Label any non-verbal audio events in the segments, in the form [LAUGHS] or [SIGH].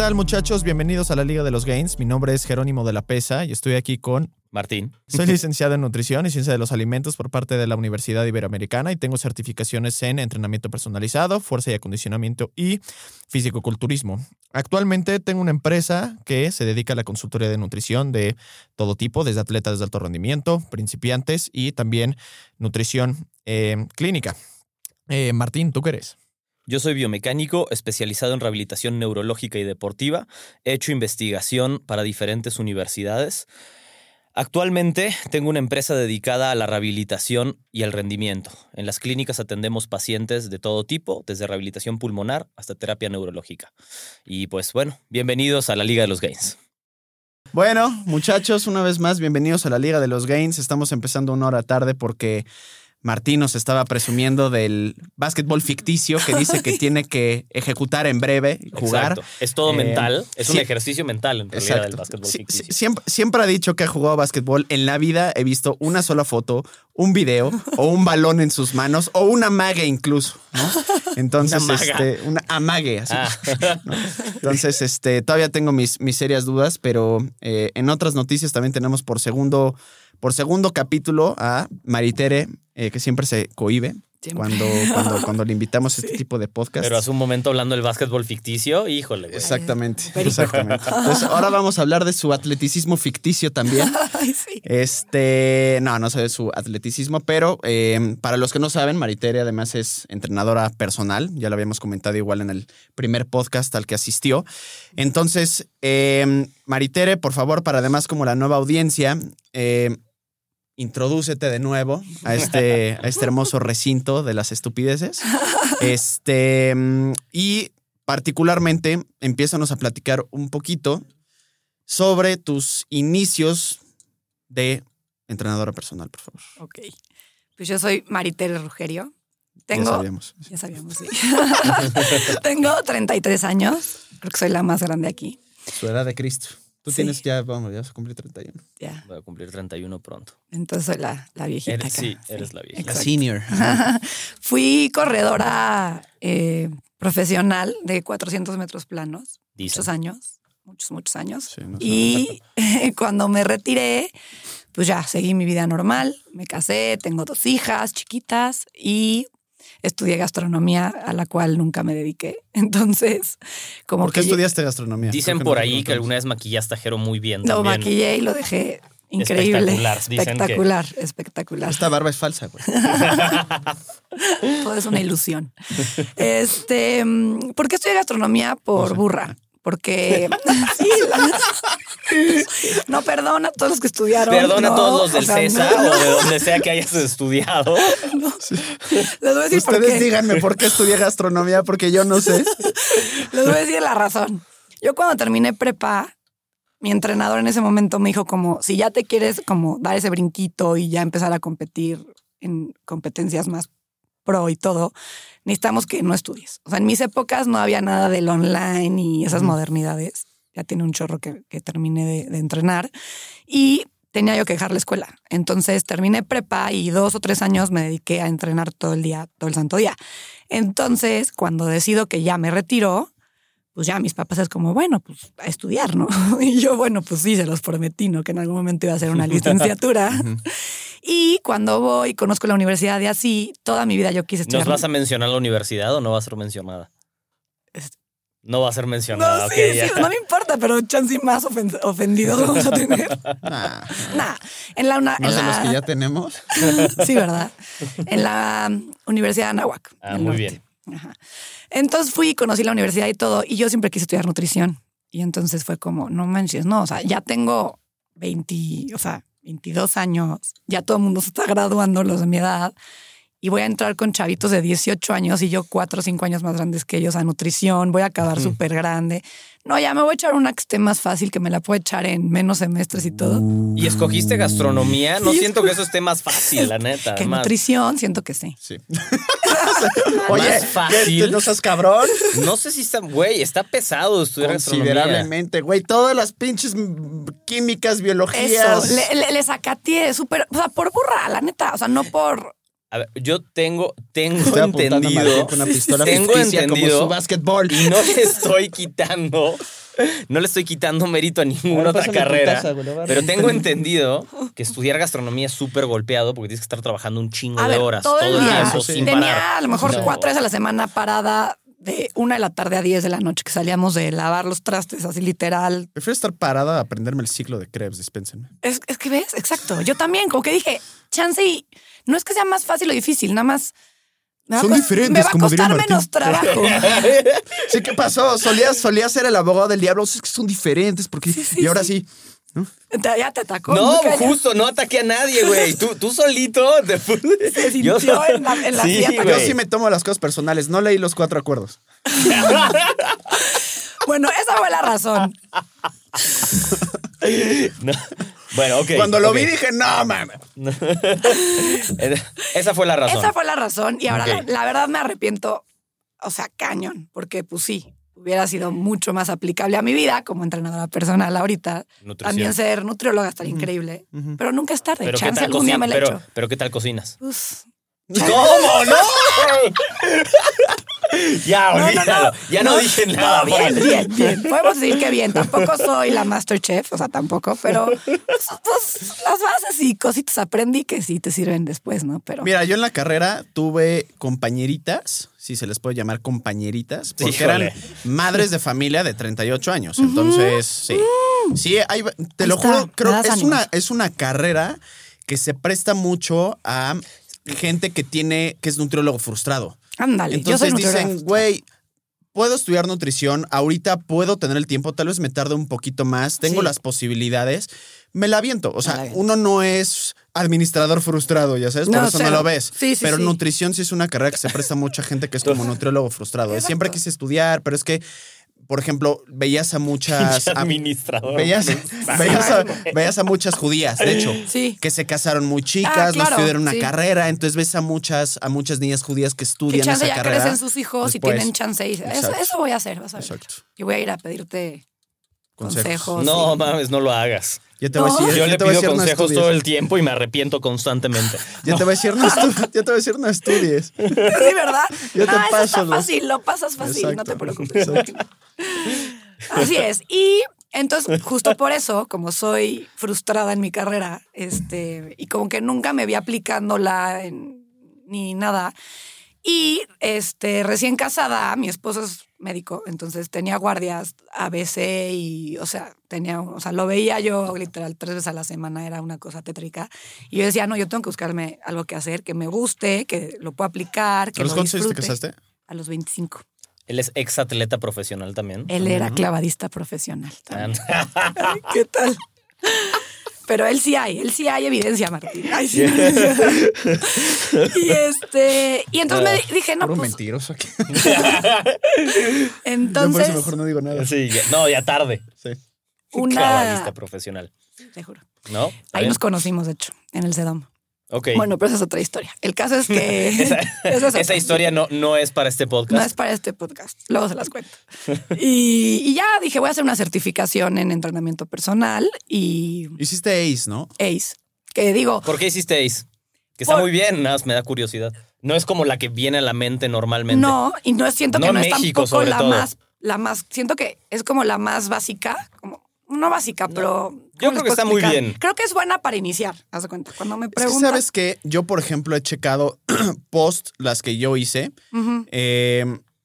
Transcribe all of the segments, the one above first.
tal muchachos? Bienvenidos a la Liga de los Gains. Mi nombre es Jerónimo de la Pesa y estoy aquí con... Martín. Soy [LAUGHS] licenciado en Nutrición y Ciencia de los Alimentos por parte de la Universidad Iberoamericana y tengo certificaciones en entrenamiento personalizado, fuerza y acondicionamiento y fisicoculturismo. Actualmente tengo una empresa que se dedica a la consultoría de nutrición de todo tipo, desde atletas de alto rendimiento, principiantes y también nutrición eh, clínica. Eh, Martín, ¿tú qué eres? Yo soy biomecánico especializado en rehabilitación neurológica y deportiva. He hecho investigación para diferentes universidades. Actualmente tengo una empresa dedicada a la rehabilitación y al rendimiento. En las clínicas atendemos pacientes de todo tipo, desde rehabilitación pulmonar hasta terapia neurológica. Y pues bueno, bienvenidos a la Liga de los Gains. Bueno, muchachos, una vez más, bienvenidos a la Liga de los Gains. Estamos empezando una hora tarde porque Martín nos estaba presumiendo del básquetbol ficticio que dice que [LAUGHS] tiene que ejecutar en breve, jugar. Exacto. Es todo Eh, mental, es un ejercicio mental en realidad Exacto. el básquetbol Sí, ficticio. sí, siempre, siempre ha dicho que ha jugado básquetbol. En la vida he visto una sola foto, un video o un balón en sus manos o una amague incluso, ¿no? [LAUGHS] Entonces, Una maga. este, una amague, así. Ah. [LAUGHS] ¿no? Entonces, este, todavía tengo mis, mis serias dudas, pero eh, en otras noticias también tenemos por segundo, por segundo capítulo a Maritere, eh, que siempre se cohibe Siempre. cuando, cuando, cuando le invitamos a este [LAUGHS] tipo de podcast. Pero hace un momento hablando del básquetbol ficticio, híjole. güey. Exactamente, exactamente. Entonces, ahora [LAUGHS] vamos a hablar de su atleticismo ficticio también. [LAUGHS] Ay, sí. Este, no, no sé de su atleticismo, pero eh, para los que no saben, Maritere además es entrenadora personal, ya lo habíamos comentado igual en el primer podcast al que asistió. Entonces, eh, Maritere, por favor, para además como la nueva audiencia, eh, introdúcete de nuevo a este, a este hermoso recinto de las estupideces. [LAUGHS] Este, y particularmente, empiézanos a platicar un poquito sobre tus inicios de entrenadora personal, por favor. Ok. Pues yo soy Maritere Rugerio. Ya sabíamos. Ya sabíamos, sí. [LAUGHS] Tengo 33 años. Creo que soy la más grande aquí. Su edad de Cristo. Tú Sí. tienes ya, vamos, ya vas a cumplir 31. Ya. Voy a cumplir 31 pronto. Entonces soy la, la viejita. Eres- acá. sí, eres la viejita. exacto. senior. [LAUGHS] Fui corredora eh, profesional de 400 metros planos. Dicen. Muchos años. Muchos, muchos años. Sí, no. Y [LAUGHS] cuando me retiré, pues ya seguí mi vida normal. Me casé, tengo dos hijas chiquitas y estudié gastronomía a la cual nunca me dediqué. [LAUGHS] Entonces, como ¿Por qué que estudiaste gastronomía? Dicen por no ahí que alguna vez maquillaste a Jero muy bien. lo también. maquillé y lo dejé increíble. Espectacular, dicen que- Espectacular, espectacular. Esta barba es falsa, güey. [LAUGHS] Todo es una ilusión. Este, mm, ¿por qué estudié gastronomía? Por burra. Porque [LAUGHS] sí, la- no perdona a todos los que estudiaron. Perdona a no, todos los del o sea, César no. o de donde sea que hayas estudiado. [LAUGHS] Les voy a decir por Ustedes qué. díganme por qué estudié gastronomía, porque yo no sé. [LAUGHS] Les voy a decir la razón. Yo cuando terminé prepa, mi entrenador en ese momento me dijo como, si ya te quieres como dar ese brinquito y ya empezar a competir en competencias más pro y todo, necesitamos que no estudies. O sea, en mis épocas no había nada del online y esas modernidades. Ya tiene un chorro que, que terminé de, de entrenar. Y tenía yo que dejar la escuela. Entonces terminé prepa y dos o tres años me dediqué a entrenar todo el día, todo el santo día. Entonces, cuando decido que ya me retiro, pues ya mis papás es como, bueno, pues a estudiar, ¿no? [LAUGHS] Y yo, bueno, pues sí, se los prometí, ¿no? Que en algún momento iba a hacer una [LAUGHS] licenciatura. Y cuando voy, conozco la universidad y así, toda mi vida yo quise estudiar. ¿Nos vas a mencionar la universidad o no va a ser mencionada? Es- No va a ser mencionada. No, ok, sí, ya. sí, no me importa, pero chance y más ofen- ofendidos [LAUGHS] vamos a tener. Nah, Nah, en la, una, no en los que ya tenemos. [LAUGHS] Sí, ¿verdad? En la um, Universidad de Anáhuac. Ah, muy norte. bien. Ajá. Entonces fui, conocí la universidad y todo, y yo siempre quise estudiar nutrición. Y entonces fue como, no manches, no, o sea, ya tengo 20, o sea, 22 años, ya todo el mundo se está graduando, los de mi edad, y voy a entrar con chavitos de 18 años y yo 4 o 5 años más grandes que ellos a nutrición, voy a acabar súper grande. No, ya me voy a echar una que esté más fácil, que me la puedo echar en menos semestres y todo. ¿Y escogiste gastronomía? No Sí, siento que eso esté más fácil, la neta. [LAUGHS] Que además. nutrición, siento que sí. Sí. [LAUGHS] Oye, Oye, fácil. ¿qué- ¿no seas cabrón? No sé si está, güey, está pesado estudiar gastronomía. Considerablemente, güey. Todas las pinches químicas, biologías. Eso, le, le, le sacateé súper, o sea, por burra, la neta, o sea, no por A ver, yo tengo, tengo Estoy entendido. Con una pistola tengo entendido. como su básquetbol. Y no le estoy quitando. No le estoy quitando mérito a ninguna otra carrera. güey, pero tengo entendido que estudiar gastronomía es súper golpeado porque tienes que estar trabajando un chingo A de ver, horas todo el día. sí. sin Tenía parar. a lo mejor No. cuatro veces a la semana parada de una de la tarde a 10 de la noche que salíamos de lavar los trastes, así literal. Prefiero estar parada a aprenderme el ciclo de Krebs, dispénsenme. Es, es que ves, exacto. Yo también, como que dije, chance y no es que sea más fácil o difícil, nada más. Me va a Son cos- diferentes, Me va a como costar menos trabajo. [LAUGHS] Sí, ¿qué pasó? Solía, solía ser el abogado del diablo. Es que son diferentes porque... y ahora sí. Te- ya te atacó. No, justo, no ataqué a nadie, güey. [LAUGHS] Tú, tú solito te Se sintió en la- en la Sí. Yo sí me tomo las cosas personales. No leí los cuatro acuerdos. [LAUGHS] Bueno, esa fue la razón. [LAUGHS] No. Bueno, ok. Cuando lo vi dije, no, mames. [LAUGHS] Esa fue la razón. Esa fue la razón. Y ahora la, la verdad me arrepiento, o sea, cañón, porque pues sí, hubiera sido mucho más aplicable a mi vida como entrenadora personal ahorita. Nutrición. También ser nutrióloga estaría increíble. Pero nunca es tarde. Pero ¿qué, Chance tal algún día me cocin- la pero, echo. pero ¿qué tal cocinas? Pues, ¿Cómo? ¡No! [LAUGHS] [LAUGHS] ya, no, no, olvídalo. no. Ya no, dije nada. bien, bien, bien. [LAUGHS] Podemos decir que bien. Tampoco soy la Masterchef, o sea, tampoco, pero pues, pues, las bases y cositas aprendí que sí te sirven después, ¿no? Pero Mira, yo en la carrera tuve compañeritas, si se les puede llamar compañeritas, porque Híjole. eran madres de familia de 38 años. Entonces, sí. Sí, hay- te Ahí lo está, juro, creo que es una, es una carrera que se presta mucho a gente que tiene, que es nutriólogo frustrado. Ándale. yo soy Entonces nutrióloga. dicen, güey, puedo estudiar nutrición, ahorita puedo tener el tiempo, tal vez me tarde un poquito más, tengo Sí. las posibilidades, me la aviento. O sea, aviento. uno no es administrador frustrado, ya sabes, por No, eso no lo ves. Sí, sí, pero nutrición sí es una carrera que se presta a mucha gente que es como [LAUGHS] nutriólogo frustrado. Siempre quise estudiar, pero es que, por ejemplo, veías a muchas... [LAUGHS] a- administrador. Veías, [LAUGHS] veías, a, [LAUGHS] veías a muchas judías, de hecho, Sí. que se casaron muy chicas, Ah, no claro, estudiaron una sí. carrera, entonces ves a muchas, a muchas niñas judías que Que estudian chance esa ya carrera. crecen sus hijos después. y tienen chance. y- Eso, eso voy a hacer, vas a ver. Exacto. Y voy a ir a pedirte Consejos. consejos. No, y- mames, no lo hagas. Yo te voy a decir, Yo le te voy a pido decir, consejos todo el tiempo y me arrepiento constantemente. [LAUGHS] Yo te voy a decir, no yo te voy a decir, no estudies. [LAUGHS] Sí, ¿verdad? Yo te eso paso está fácil, lo pasas fácil, no te preocupes. exacto. [LAUGHS] Así es. Y entonces, justo por eso, como soy frustrada en mi carrera, este, y como que nunca me vi aplicándola en- ni nada. Y este, recién casada, mi esposo es médico, entonces tenía guardias ABC y, o sea, tenía, o sea, lo veía yo literal tres veces a la semana, era una cosa tétrica. Y yo decía, no, yo tengo que buscarme algo que hacer, que me guste, que lo pueda aplicar, que ¿A los lo cuántos te casaste? A los 25. Él es ex atleta profesional también. Él era clavadista profesional. también. Ah, [LAUGHS] ¿Qué tal? Pero él sí hay, él sí hay evidencia, Martín. Ay, sí. [LAUGHS] y este, y entonces me di- dije, no, pues, mentiroso aquí. [LAUGHS] entonces, Entonces, mejor no digo nada. Sí, ya- no, ya tarde. Sí. Una, profesional. te juro. ¿No? ¿Está Ahí bien? nos conocimos, de hecho, en el Sedom. Ok. Bueno, pero esa es otra historia. El caso es que [LAUGHS] esa, esa es esa otra. historia no, no es para este podcast. no es para este podcast. Luego se las cuento. Y, y ya dije, voy a hacer una certificación en entrenamiento personal y Hiciste ACE, ¿no? ACE. Que digo, ¿Por qué hiciste ACE? Que está Por- muy bien, nada más me da curiosidad. No es como la que viene a la mente normalmente. No, y no siento que No no, en es México, tampoco sobre la todo. más, la más, siento que es como la más básica, como no básica, pero ¿cómo creo que está muy bien. Creo que es buena para iniciar, haz de cuenta. Cuando me Es que preguntan, sabes que yo, por ejemplo, he checado [CLEARS THROAT] post las que yo hice. Eh,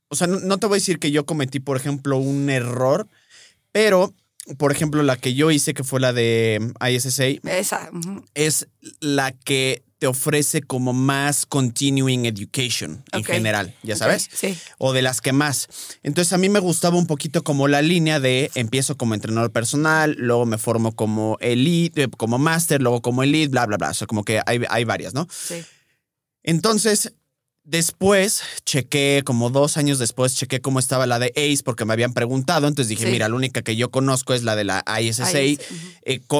o sea, no, no te voy a decir que yo cometí, por ejemplo, un error, pero, por ejemplo, la que yo hice, que fue la de ISSA, esa, es la que te ofrece como más continuing education en general, ya sabes. Sí. o de las que más. Entonces a mí me gustaba un poquito como la línea de empiezo como entrenador personal, luego me formo como elite, como máster, luego como elite, bla, bla, bla. O sea, como que hay, hay varias, ¿no? Sí. Entonces, después chequé, como dos años después, chequé cómo estaba la de ACE porque me habían preguntado. Entonces dije, Sí. mira, la única que yo conozco es la de la ISSA eh,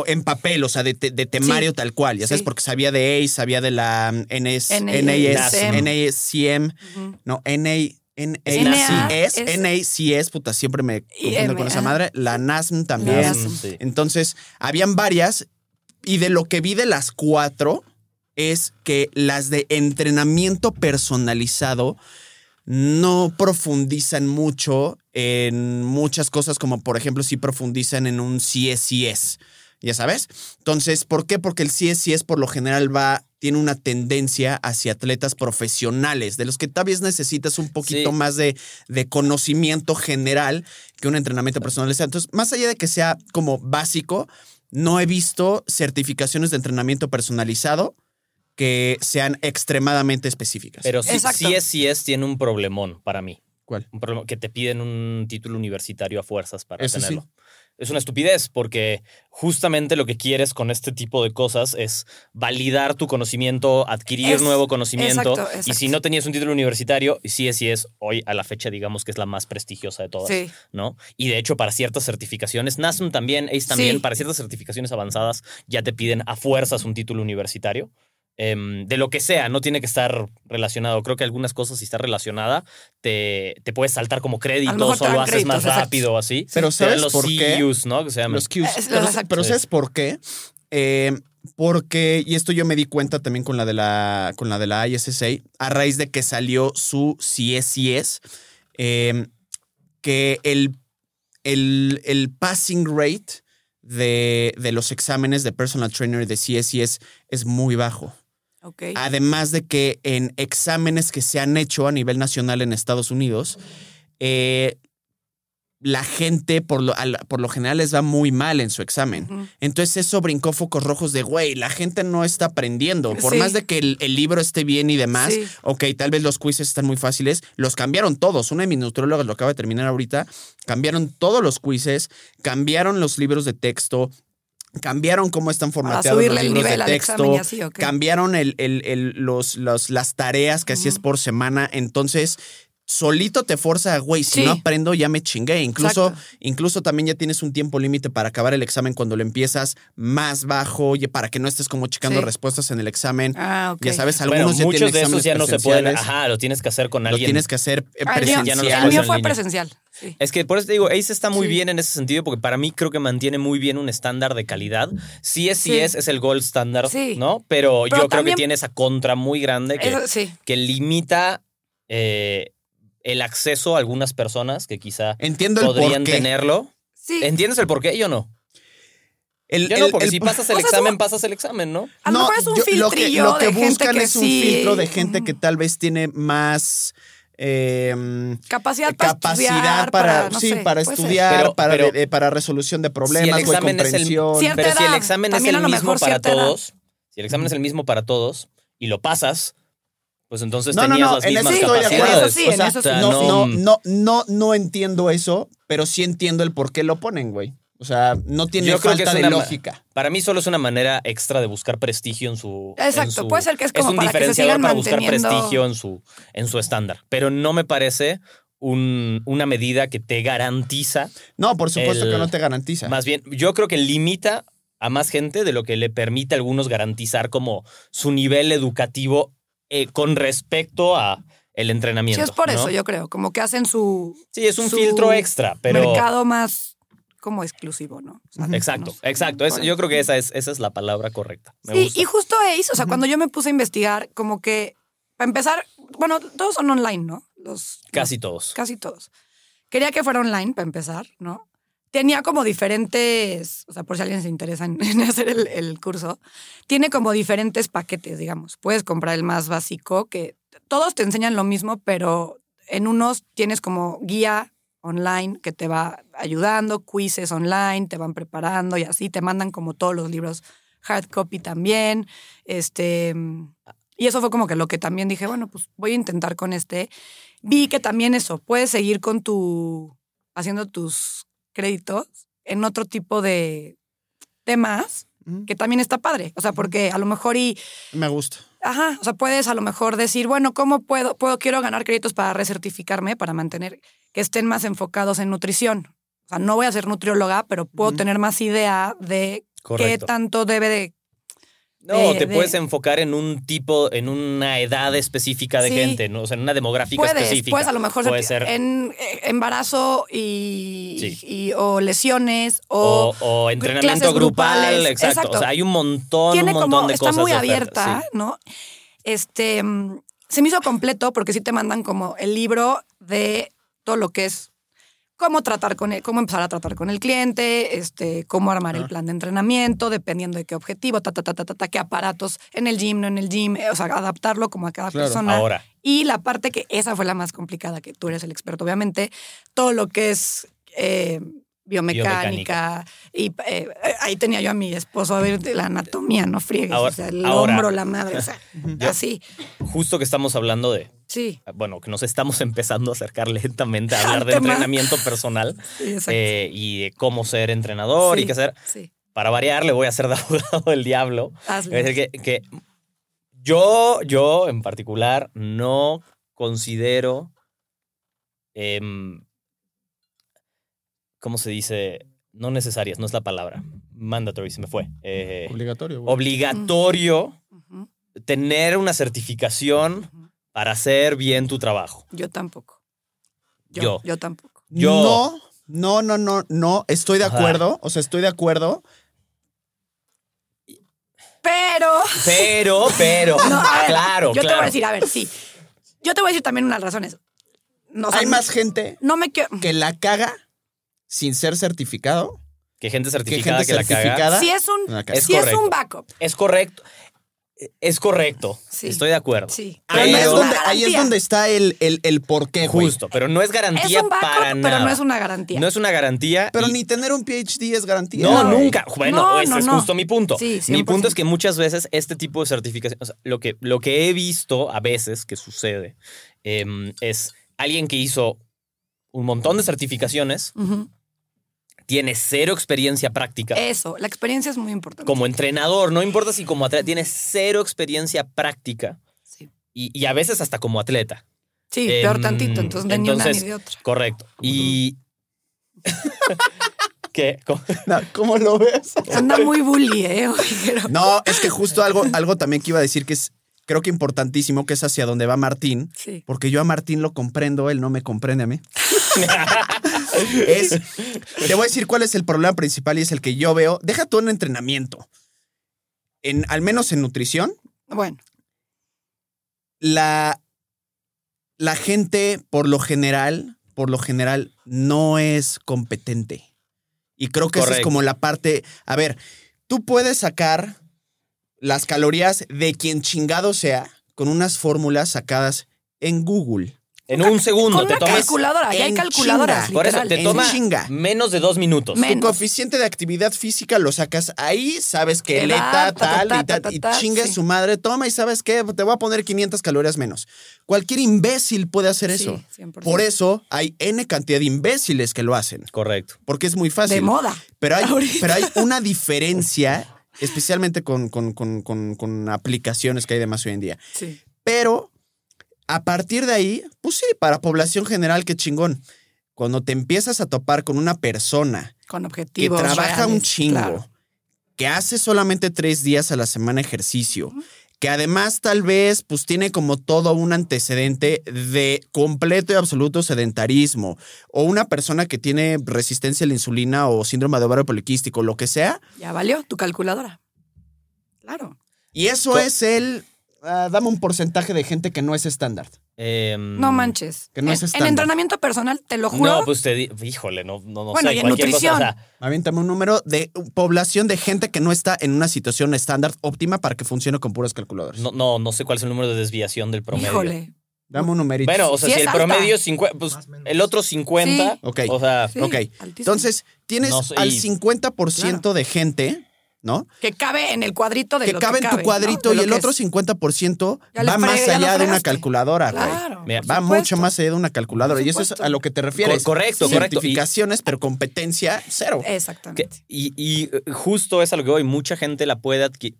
en papel, o sea, de, te- de temario tal cual, ya sabes, Sí. porque sabía de ACE, sabía de la mm, NS, NASM. NASM, Ujú. no, NA. NA, NACS, NACS, puta, siempre me confundo con esa ajá. madre. La NASM también. Entonces, habían varias y de lo que vi de las cuatro, es que las de entrenamiento personalizado no profundizan mucho en muchas cosas, como por ejemplo si profundizan en un CSIS, ya sabes. Entonces, ¿por qué? Porque el CSIS por lo general va, tiene una tendencia hacia atletas profesionales, de los que tal vez necesitas un poquito Sí. más de, de conocimiento general que un entrenamiento personalizado. Entonces, más allá de que sea como básico, no he visto certificaciones de entrenamiento personalizado que sean extremadamente específicas. Pero sí, Exacto. sí es, sí es, tiene un problemón para mí. ¿Cuál? Un problema que te piden un título universitario a fuerzas para Eso sí. tenerlo. Es una estupidez porque justamente lo que quieres con este tipo de cosas es validar tu conocimiento, adquirir Es- nuevo conocimiento. exacto, Y si no tenías un título universitario, sí es, sí es, hoy a la fecha digamos que es la más prestigiosa de todas. Sí. ¿no? Y de hecho, para ciertas certificaciones, NASM también, ACE también, Sí. para ciertas certificaciones avanzadas, ya te piden a fuerzas un título universitario. Em, de lo que sea, no tiene que estar relacionado. Creo que algunas cosas, si está relacionada, te, te puedes saltar como créditos o lo haces créditos, más rápido o así. Pero ¿sabes los por qué? CUs, ¿no? Que se llaman. Los cues. Es- pero. ¿sabes por qué? Eh, porque, y esto yo me di cuenta también con la de la, con la, de la ISSA, a raíz de que salió su CSCS, eh, que el, el, el passing rate de, de los exámenes de personal trainer de CSCS es muy bajo. Además de que en exámenes que se han hecho a nivel nacional en Estados Unidos, eh, la gente por lo, al- por lo general les va muy mal en su examen. Entonces eso brincó focos rojos de, güey, la gente no está aprendiendo. Por Sí. más de que el, el libro esté bien y demás, Sí. ok, tal vez los quizzes están muy fáciles, los cambiaron todos. Una de mis nutriólogas lo acaba de terminar ahorita, cambiaron todos los quizzes, cambiaron los libros de texto, cambiaron cómo están formateados los libros nivel de texto, así, cambiaron el, el- el- los, los- las tareas que hacías Ujú. por semana. Entonces, solito te forza, güey, si Sí. no aprendo, ya me chingué. Incluso, Exacto. incluso también ya tienes un tiempo límite para acabar el examen cuando lo empiezas más bajo, oye, para que no estés como checando Sí. respuestas en el examen. Ah, ok. Ya sabes, Bueno, algunos ya muchos tienen de esos ya no se pueden. Ajá, lo tienes que hacer con Lo alguien. tienes que hacer eh, Ah, el mío- ya no lo presencial. el mío fue presencial. Sí. Es que por eso te digo, Ace está muy Sí. bien en ese sentido, porque para mí creo que mantiene muy bien un estándar de calidad. Sí es, sí, Sí. es, es el gold standard, Sí. ¿no? Pero, Pero yo creo que tiene esa contra muy grande que, Eso sí. que limita eh, el acceso a algunas personas que quizá Entiendo el podrían por qué. tenerlo. Sí. ¿Entiendes el por qué? Yo no. El- Yo no, porque el- si pasas el O sea, examen, pasas el examen, ¿no? A lo mejor es un yo- lo que, lo que de gente buscan que es un sí- filtro de gente que tal vez tiene más eh, Capacidad para capacidad estudiar, para, no sí, sé, para estudiar, Pero- para, pero- eh, para resolución de Si problemas, el güey, examen es el- Pero si el examen es el mismo para edad. todos, si el examen es el mismo para todos y lo pasas, pues entonces No, no, tenías no, las en eso mismas estoy de acuerdo. capacidades. En eso sí, O en sea, eso sí. no, no, no- no, no, no entiendo eso, pero sí entiendo el por qué lo ponen, güey. O sea, no tiene Yo creo que falta es de una lógica. Para mí solo es una manera extra de buscar prestigio en su. en Exacto, su- puede ser que es como un para que se diferenciador sigan para buscar prestigio en su, en su estándar. Pero no me parece un- una medida que te garantiza. No, por supuesto El- que no te garantiza. Más bien, yo creo que limita a más gente de lo que le permite a algunos garantizar como su nivel educativo eh, con respecto a el entrenamiento. Sí, es por ¿no? eso, yo creo. Como que hacen su Sí, es un su filtro extra, pero. mercado más como exclusivo, ¿no? O sea, Exacto, no sé. exacto. Es- yo eso. creo que esa es, esa es la palabra correcta. Me Sí, gusta. y justo Ace, o sea, cuando yo me puse a investigar, como que, para empezar, bueno, todos son online, ¿no? Los, Casi los- todos. casi todos. Quería que fuera online, para empezar, ¿no? Tenía como diferentes, o sea, por si alguien se interesa [LAUGHS] en, hacer el, el curso, tiene como diferentes paquetes, digamos. Puedes comprar el más básico, que todos te enseñan lo mismo, pero en unos tienes como guía online que te va ayudando, quizzes online, te van preparando y así, te mandan como todos los libros hard copy también. Este, y eso fue como que lo que también dije, bueno, pues voy a intentar con este. Vi que también eso, puedes seguir con tu, haciendo tus créditos en otro tipo de temas, que también está padre. O sea, porque a lo mejor y, Me gusta. ajá, o sea, puedes a lo mejor decir, bueno, ¿cómo puedo, puedo, quiero ganar créditos para recertificarme, para mantener, que estén más enfocados en nutrición? O sea, no voy a ser nutrióloga, pero puedo tener más idea de qué tanto debe de No, de- te de- puedes enfocar en un tipo, en una edad específica de Sí. gente, ¿no? O sea, en una demográfica Puedes, específica. puedes a lo mejor puede ser en eh, embarazo y, Sí. y- o lesiones o, o, o entrenamiento grupal, grupales. exacto. Exacto. O sea, hay un montón, tiene un montón como de está cosas muy de oferta, abierta, sí. ¿no? Este mm, se me hizo completo porque sí te mandan como el libro de todo lo que es cómo tratar con él, cómo empezar a tratar con el cliente, este, cómo armar el plan de entrenamiento, dependiendo de qué objetivo, ta, ta, ta, ta, ta, ta, qué aparatos en el gym, no en el gym, eh, o sea, adaptarlo como a cada Claro. persona. Ahora, Y la parte que esa fue la más complicada, que tú eres el experto, obviamente, todo lo que es eh, biomecánica. Y eh, ahí tenía yo a mi esposo a ver de la anatomía, no friegues. Ahora- o sea, el ahora- hombro, la madre, o sea, [LAUGHS] así. justo que estamos hablando de, Sí, bueno, que nos estamos [LAUGHS] empezando a acercar lentamente a hablar de entrenamiento personal [LAUGHS] sí, exacto. eh, y de cómo ser entrenador y qué hacer. Sí, Para variar, le voy a hacer de abogado del diablo. hazlo. Es decir, que, que yo, yo en particular, no considero. em, ¿Cómo se dice? No necesarias, no es la palabra. Mandatory, se me fue. Eh, Obligatorio. güey. obligatorio tener una certificación para hacer bien tu trabajo. Yo tampoco. Yo, Yo. yo tampoco. yo- No, no, no, no, no. Estoy de Ajá. acuerdo. O sea, estoy de acuerdo. Pero. Pero, pero, [LAUGHS] No, ver, claro, Yo te voy a decir, a ver, sí. Yo te voy a decir también unas razones. No, o sea, Hay más gente No me quiero. que la caga sin ser certificado. que gente Que certificada gente que, la caga. certificada. Si es un. Es si es un backup. Es correcto. Es correcto. Sí. Estoy de acuerdo. Sí. Ahí, es es donde, ahí es donde está el, el, el porqué, güey. Justo, pero no es Es garantía un backup, para nada. pero no es una garantía. No es una garantía. Pero y- ni tener un PhD es garantía. No, nunca. Bueno, No, ese no, es no. justo mi punto. Sí, mi 100%. punto es que muchas veces este tipo de certificación, o sea, lo que, lo que he visto a veces que sucede em, es alguien que hizo un montón de certificaciones. Tiene cero experiencia práctica. Eso, la experiencia es muy importante. como entrenador, no importa si como atleta, tiene cero experiencia práctica Sí, y, y a veces hasta como atleta. Sí, peor Em, tantito, entonces de ni una entonces, ni de otra. Correcto. Y. [LAUGHS] ¿Qué? ¿Cómo? No, ¿Cómo lo ves? Anda muy bully, ¿eh? [LAUGHS] Ojero. No, es que justo algo, algo también que iba a decir que es, creo que importantísimo, que es hacia donde va Martín, Sí. porque yo a Martín lo comprendo, él no me comprende a mí. [LAUGHS] es, te voy a decir cuál es el problema principal y es el que yo veo. Deja tú en entrenamiento. En, al menos en nutrición, Bueno, la, la gente, por lo general, por lo general, no es competente. Y creo que esa es como la parte. A ver, tú puedes sacar las calorías de quien chingado sea con unas fórmulas sacadas en Google. En un segundo con te una tomas. calculadora, ya hay en calculadoras. chinga. Por eso literal. te En toma chinga. menos de dos minutos. Me- Tu Menos. coeficiente de actividad física lo sacas ahí, sabes que leta, ta, tal ta, y tal, ta, y ta, chingue sí. su madre, toma y sabes qué, te voy a poner 500 calorías menos. Cualquier imbécil puede hacer Sí, eso. 100%. Por eso hay N cantidad de imbéciles que lo hacen, Correcto. porque es muy fácil. De moda. Pero hay, Ahorita. pero hay una [LAUGHS] diferencia, especialmente con, con- con- con- con aplicaciones que hay demás hoy en día. Sí. Pero a partir de ahí, pues sí, para población general, qué chingón. Cuando te empiezas a topar con una persona Con que objetivos. trabaja un chingo, claro. que hace solamente tres días a la semana ejercicio, que además tal vez pues tiene como todo un antecedente de completo y absoluto sedentarismo, o una persona que tiene resistencia a la insulina o síndrome de ovario poliquístico, lo que sea, Ya valió tu calculadora. Claro. y eso Co- es el... ah, dame un porcentaje de gente que no es estándar. Em, No manches. Que no es En- en, estándar. entrenamiento personal, te lo juro. No, pues te di- híjole, no, no, no Bueno, sé. y en nutrición. cosa. O sea, Aviéntame un número de población de gente que no está en una situación estándar óptima para que funcione con puras calculadoras. no, no, no sé cuál es el número de desviación del promedio. Híjole. Dame un numerito. Bueno, o sea, Sí si el alta. promedio es 50, pues el otro 50, Sí. Ok. o sea, Sí, ok. altísimo. Entonces, tienes No sé, al y- 50% de gente, ¿no? Que cabe en el cuadrito de Que lo cabe que en cabe, tu cuadrito y el otro es. 50% Ya va más fregué, allá de una calculadora, güey. Claro. Mira, Va supuesto. mucho más allá de una calculadora. Y eso es a lo que te refieres. Co- correcto, correcto. Y- Certificaciones, pero competencia cero. Exactamente. Que- y, y, eh, justo es a lo que voy. Mucha gente la puede adquirir.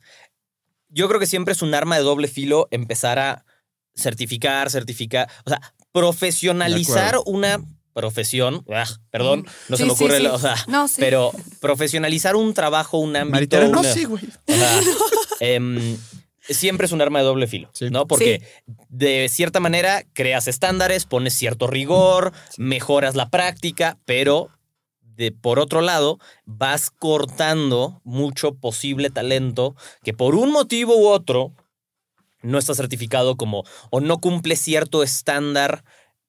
Yo creo que siempre es un arma de doble filo empezar a certificar, certificar. O sea, profesionalizar una profesión. ah, perdón, no se Sí, me sí, ocurre. sí. la- O sea, No, sí. pero profesionalizar un trabajo, un ámbito. Maritera, no, una- sí, güey. o sea, [LAUGHS] em, siempre es un arma de doble filo, Sí. ¿no? Porque de cierta manera creas estándares, pones cierto rigor, mejoras la práctica, pero de por otro lado vas cortando mucho posible talento que por un motivo u otro no está certificado como o no cumple cierto estándar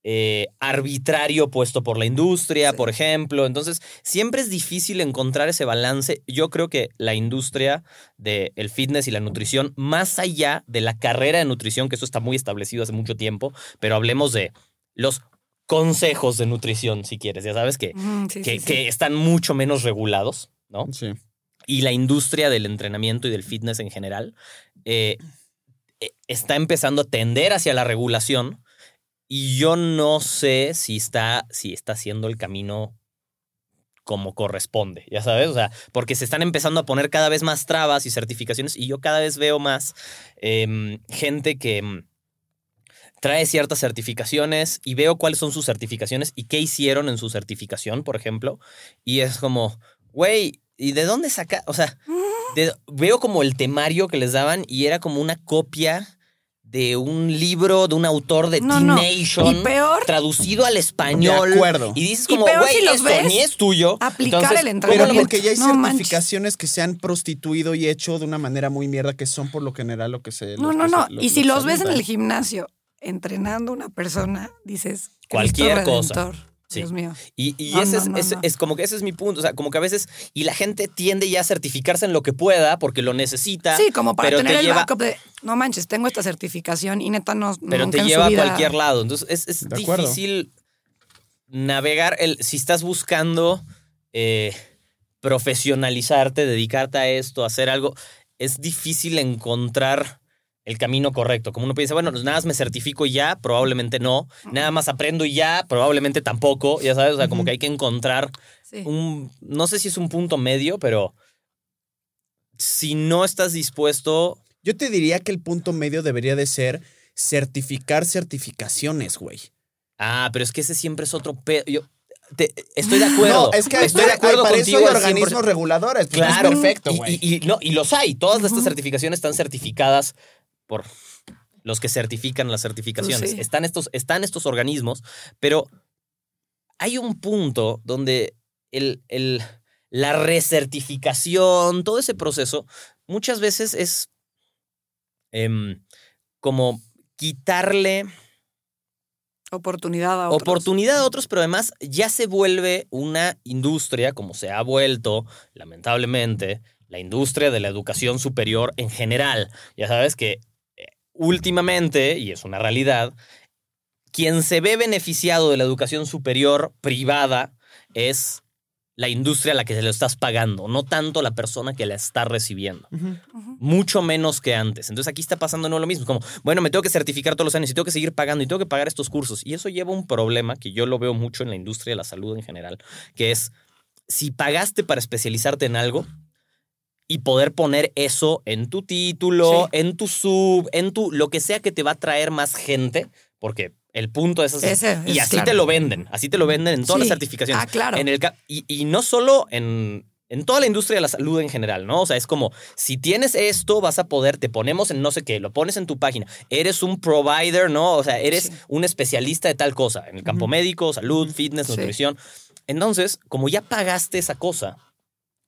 eh, arbitrario puesto por la industria, por ejemplo. Entonces, siempre es difícil encontrar ese balance. Yo creo que la industria del fitness y la nutrición, más allá de la carrera de nutrición, que eso está muy establecido hace mucho tiempo, pero hablemos de los consejos de nutrición, si quieres, ya sabes que, Mm, sí, que, sí, sí. que están mucho menos regulados, ¿no? Sí. y la industria del entrenamiento y del fitness en general eh, eh, está empezando a tender hacia la regulación y yo no sé si está, si está haciendo el camino como corresponde, ya sabes, o sea, porque se están empezando a poner cada vez más trabas y certificaciones y yo cada vez veo más em, gente que em, trae ciertas certificaciones y veo cuáles son sus certificaciones y qué hicieron en su certificación, por ejemplo, y es como, güey, ¿y de dónde saca? O sea, [LAUGHS] de- veo como el temario que les daban y era como una copia de un libro de un autor de No, no. T-Nation Y peor- traducido al español. De acuerdo. Y dices como, güey, si los esto ves ni es tuyo. aplicar Entonces, el Pero entrenamiento. porque ya hay No manches. certificaciones que se han prostituido y hecho de una manera muy mierda, que son por lo general lo que se. No, no, no. se- y si los los ves en el gimnasio entrenando a una persona, dices. Cualquier cosa. Redentor. Sí. Dios mío. Y, y No, ese no, es, no, ese- no. es como que ese es mi punto. O sea, como que a veces. Y la gente tiende ya a certificarse en lo que pueda porque lo necesita. Sí, como para pero tener te el lleva- backup de, no manches, tengo esta certificación y neta no. pero nunca te en su lleva a vida- cualquier lado. Entonces es, es difícil navegar el. Si estás buscando eh, profesionalizarte, dedicarte a esto, hacer algo, es difícil encontrar el camino correcto. Como uno piensa, bueno, pues nada más me certifico y ya, probablemente no. Nada más aprendo y ya, probablemente tampoco. Ya sabes, o sea, como que hay que encontrar Sí. un, no sé si es un punto medio, pero si no estás dispuesto, Yo te diría que el punto medio debería de ser certificar certificaciones, güey. ah, pero es que ese siempre es otro pedo. Yo te- estoy de acuerdo. No, es que estoy de hay- acuerdo para contigo eso hay al 100%. organismos reguladores. pues, Claro, Es perfecto, Y- güey. Y, y- no, y los hay. Todas estas certificaciones están certificadas por los que certifican las certificaciones. Sí. están, estos, están estos organismos, pero hay un punto donde el, el- la recertificación, todo ese proceso, muchas veces es em, como quitarle Oportunidad a otros. oportunidad a otros, pero además ya se vuelve una industria, como se ha vuelto, lamentablemente, la industria de la educación superior en general. Ya sabes que últimamente, y es una realidad, quien se ve beneficiado de la educación superior privada es la industria a la que se lo estás pagando, no tanto la persona que la está recibiendo mucho menos que antes. Entonces aquí está pasando no lo mismo. Como, bueno, me tengo que certificar todos los años y tengo que seguir pagando y tengo que pagar estos cursos. Y eso lleva un problema que yo lo veo mucho en la industria de la salud en general, que es si pagaste para especializarte en algo y poder poner eso en tu título, Sí. en tu sub, en tu lo que sea que te va a traer más gente, porque el punto de esas Ese y es así claro. te lo venden, así te lo venden en todas las certificaciones. Ah, claro. En el, ca- y, y no solo en, en toda la industria de la salud en general, ¿no? O sea, es como, si tienes esto, vas a poder, te ponemos en no sé qué, lo pones en tu página, eres un provider, ¿no? O sea, eres Sí. un especialista de tal cosa, en el campo médico, salud, fitness, Sí. nutrición. Entonces, como ya pagaste esa cosa,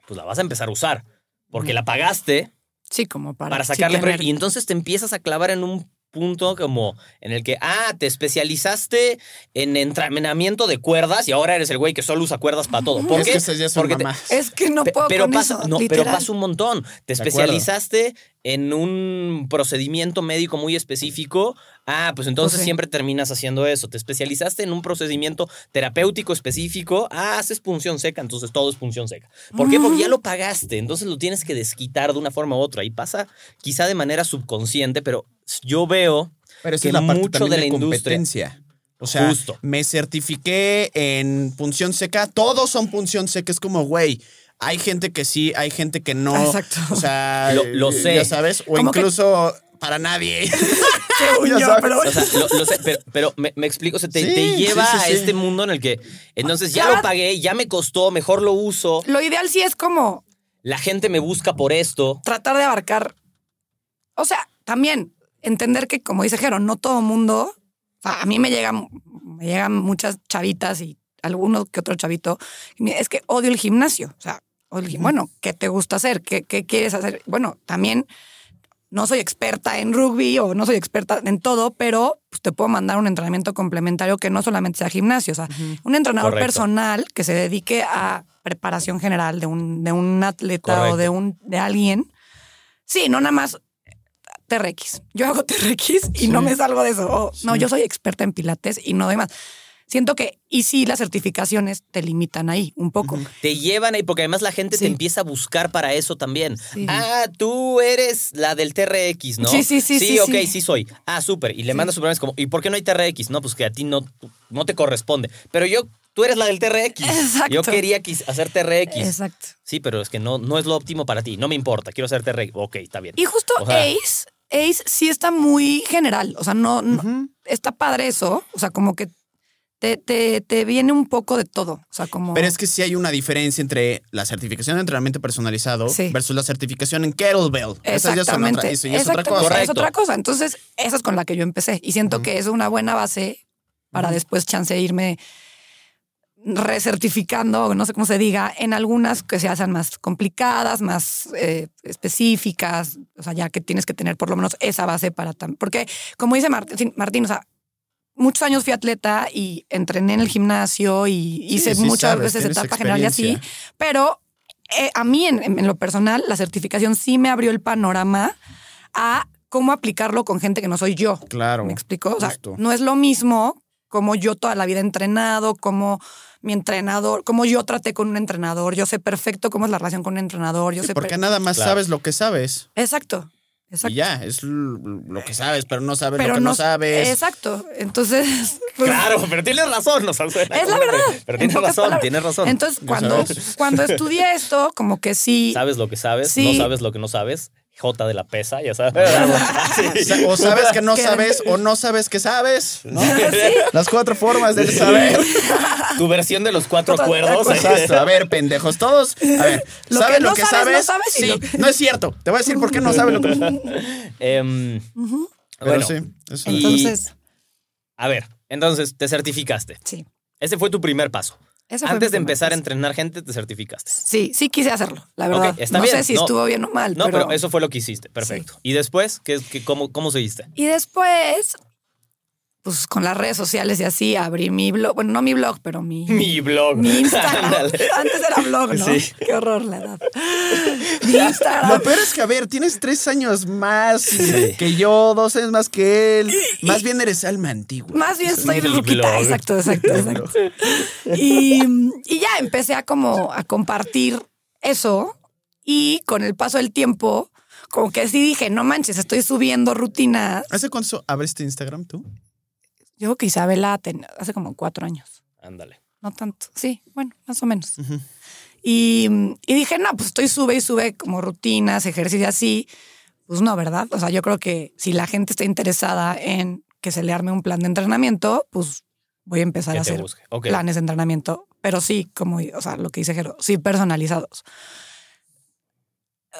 pues la vas a empezar a usar, porque la pagaste Sí, como para, sacarle. Y entonces te empiezas a clavar en un punto como en el que, ah, te especializaste en entrenamiento de cuerdas y ahora eres el güey que solo usa cuerdas para todo. [LAUGHS] ¿Por Es qué? que Porque te-. Es que no puedo pero con pasa, eso, no, pero pasa un montón. Te especializaste en un procedimiento médico muy específico. Ah, pues entonces Pues sí. siempre terminas haciendo eso. Te especializaste en un procedimiento terapéutico específico. Ah, haces punción seca, entonces todo es punción seca. ¿Por qué? Porque ya lo pagaste, entonces lo tienes que desquitar de una forma u otra. Y pasa quizá de manera subconsciente, pero yo veo Pero esa que es la parte mucho de de, la industria- competencia. O sea, Justo. me certifiqué en punción seca. Todos son punción seca. Es como, güey, hay gente que sí, hay gente que no. Exacto. O sea, [LAUGHS] Lo- lo sé. Ya sabes. O que- incluso para nadie. [LAUGHS] [LAUGHS] Ya sabes. pero- O sea, lo, lo sé, pero, pero me, me explico, o sea, te, Sí, te lleva sí, sí, a este mundo en el que entonces ya Ya. lo pagué, ya me costó, mejor lo uso, Lo ideal sí es como la gente me busca por esto. tratar de abarcar O sea, también entender que, como dice Jero, no todo mundo. O sea, a mí me llegan, me llegan muchas chavitas y alguno que otro chavito. Es que odio el gimnasio. O sea, odio el gim- bueno, ¿qué te gusta hacer? ¿Qué, ¿Qué quieres hacer? Bueno, también no soy experta en rugby o no soy experta en todo, pero pues, te puedo mandar un entrenamiento complementario que no solamente sea gimnasio. O sea, un entrenador Correcto. personal que se dedique a preparación general de un, de un atleta Correcto. o de, un, de alguien. Sí, no nada más TRX. Yo hago TRX y no me salgo de eso. O, No, yo soy experta en pilates y no doy más. Siento que, y sí, las certificaciones te limitan ahí un poco. Te llevan ahí porque además la gente Sí. te empieza a buscar para eso también. Sí. Ah, tú eres la del TRX, ¿no? Sí, sí, sí, Sí, sí, ok, sí. sí, soy. Ah, súper. Y le mandas es como, ¿y por qué no hay TRX? No, pues que a ti no, no te corresponde. Pero yo, tú eres la del TRX. Exacto. Yo quería hacer TRX. Exacto. Sí, pero es que no, no es lo óptimo para ti. No me importa, quiero hacer TRX. Ok, está bien. Y justo O sea- Ace, Ace sí está muy general. O sea, no, no- está padre eso. O sea, como que te, te, te viene un poco de todo. O sea, como. Pero es que sí hay una diferencia entre la certificación de entrenamiento personalizado Sí. versus la certificación en kettlebell. Esas ya son Exactamente. otra, eso ya es otra Exactamente, cosa. Correcto. Es otra cosa. Entonces, esa es con la que yo empecé. Y siento que es una buena base para después chance de irme recertificando, no sé cómo se diga, en algunas que se hacen más complicadas, más eh, específicas. O sea, ya que tienes que tener por lo menos esa base para también. Porque, como dice Martín, Martín, o sea, muchos años fui atleta y entrené en el gimnasio y hice sí muchas sabes, veces etapa general y así. Pero eh, a mí, en, en lo personal, la certificación sí me abrió el panorama a cómo aplicarlo con gente que no soy yo. Claro. ¿Me explico? O sea, no es lo mismo como yo toda la vida he entrenado, como mi entrenador, como yo traté con un entrenador. Yo sé perfecto cómo es la relación con un entrenador. Yo sé Porque nada más Claro. sabes lo que sabes. Exacto. Exacto. Y ya, es lo que sabes, pero no sabes Pero lo que no, sabes. Exacto. Entonces. [LAUGHS] pues, Claro, pero tienes razón, no sabes. Es la verdad. Pero en tienes razón, palabras. tienes razón. Entonces, cuando, sabes. cuando estudié esto, como que sí. Sabes lo que sabes, Sí. no sabes lo que no sabes. J de la pesa, ya sabes. [LAUGHS] Sa- O sabes que no sabes [LAUGHS] o no sabes que sabes. ¿no? Las cuatro formas de saber. tu versión de los cuatro acuerdos. Exacto. A ver, pendejos, todos. A ver, Lo ¿sabes que no lo que sabes, sabes? no sabes y sí, lo no es cierto. Te voy a decir por qué no sabes lo que [LAUGHS] Em, Pero bueno, sí, eso- Y- Entonces, a ver, entonces te certificaste. sí. Ese fue tu primer paso. Ese Antes de empezar a entrenar gente, te certificaste. Sí, sí quise hacerlo, la verdad. Está no bien. sé si No. estuvo bien o mal. No, pero, pero, eso fue lo que hiciste. Perfecto. ¿Y después? ¿Qué, qué- cómo, ¿Cómo seguiste? Y después, pues con las redes sociales y así, abrí mi blog. Bueno, no mi blog, pero mi. Mi blog. mi Instagram. [LAUGHS] Antes era blog, ¿no? Sí. Qué horror la edad. [LAUGHS] Mi Instagram. Lo peor es que, a ver, tienes tres años más que yo, dos años más que él. Más bien eres alma antigua. Más bien soy blog. exacto, exacto, [LAUGHS] exacto. Y, y ya empecé a como a compartir eso y con el paso del tiempo, como que sí dije, no manches, estoy subiendo rutinas. ¿Hace cuánto abriste Instagram tú? Yo creo que Isabela ten- hace como cuatro años, Ándale. no tanto, sí, bueno, más o menos. y, y dije, no, pues estoy sube y sube como rutinas, ejercicio así. Pues no, ¿verdad? O sea, yo creo que si la gente está interesada en que se le arme un plan de entrenamiento, pues voy a empezar Que a hacer planes de entrenamiento, pero sí, como, o sea, lo que dice Jero, sí personalizados.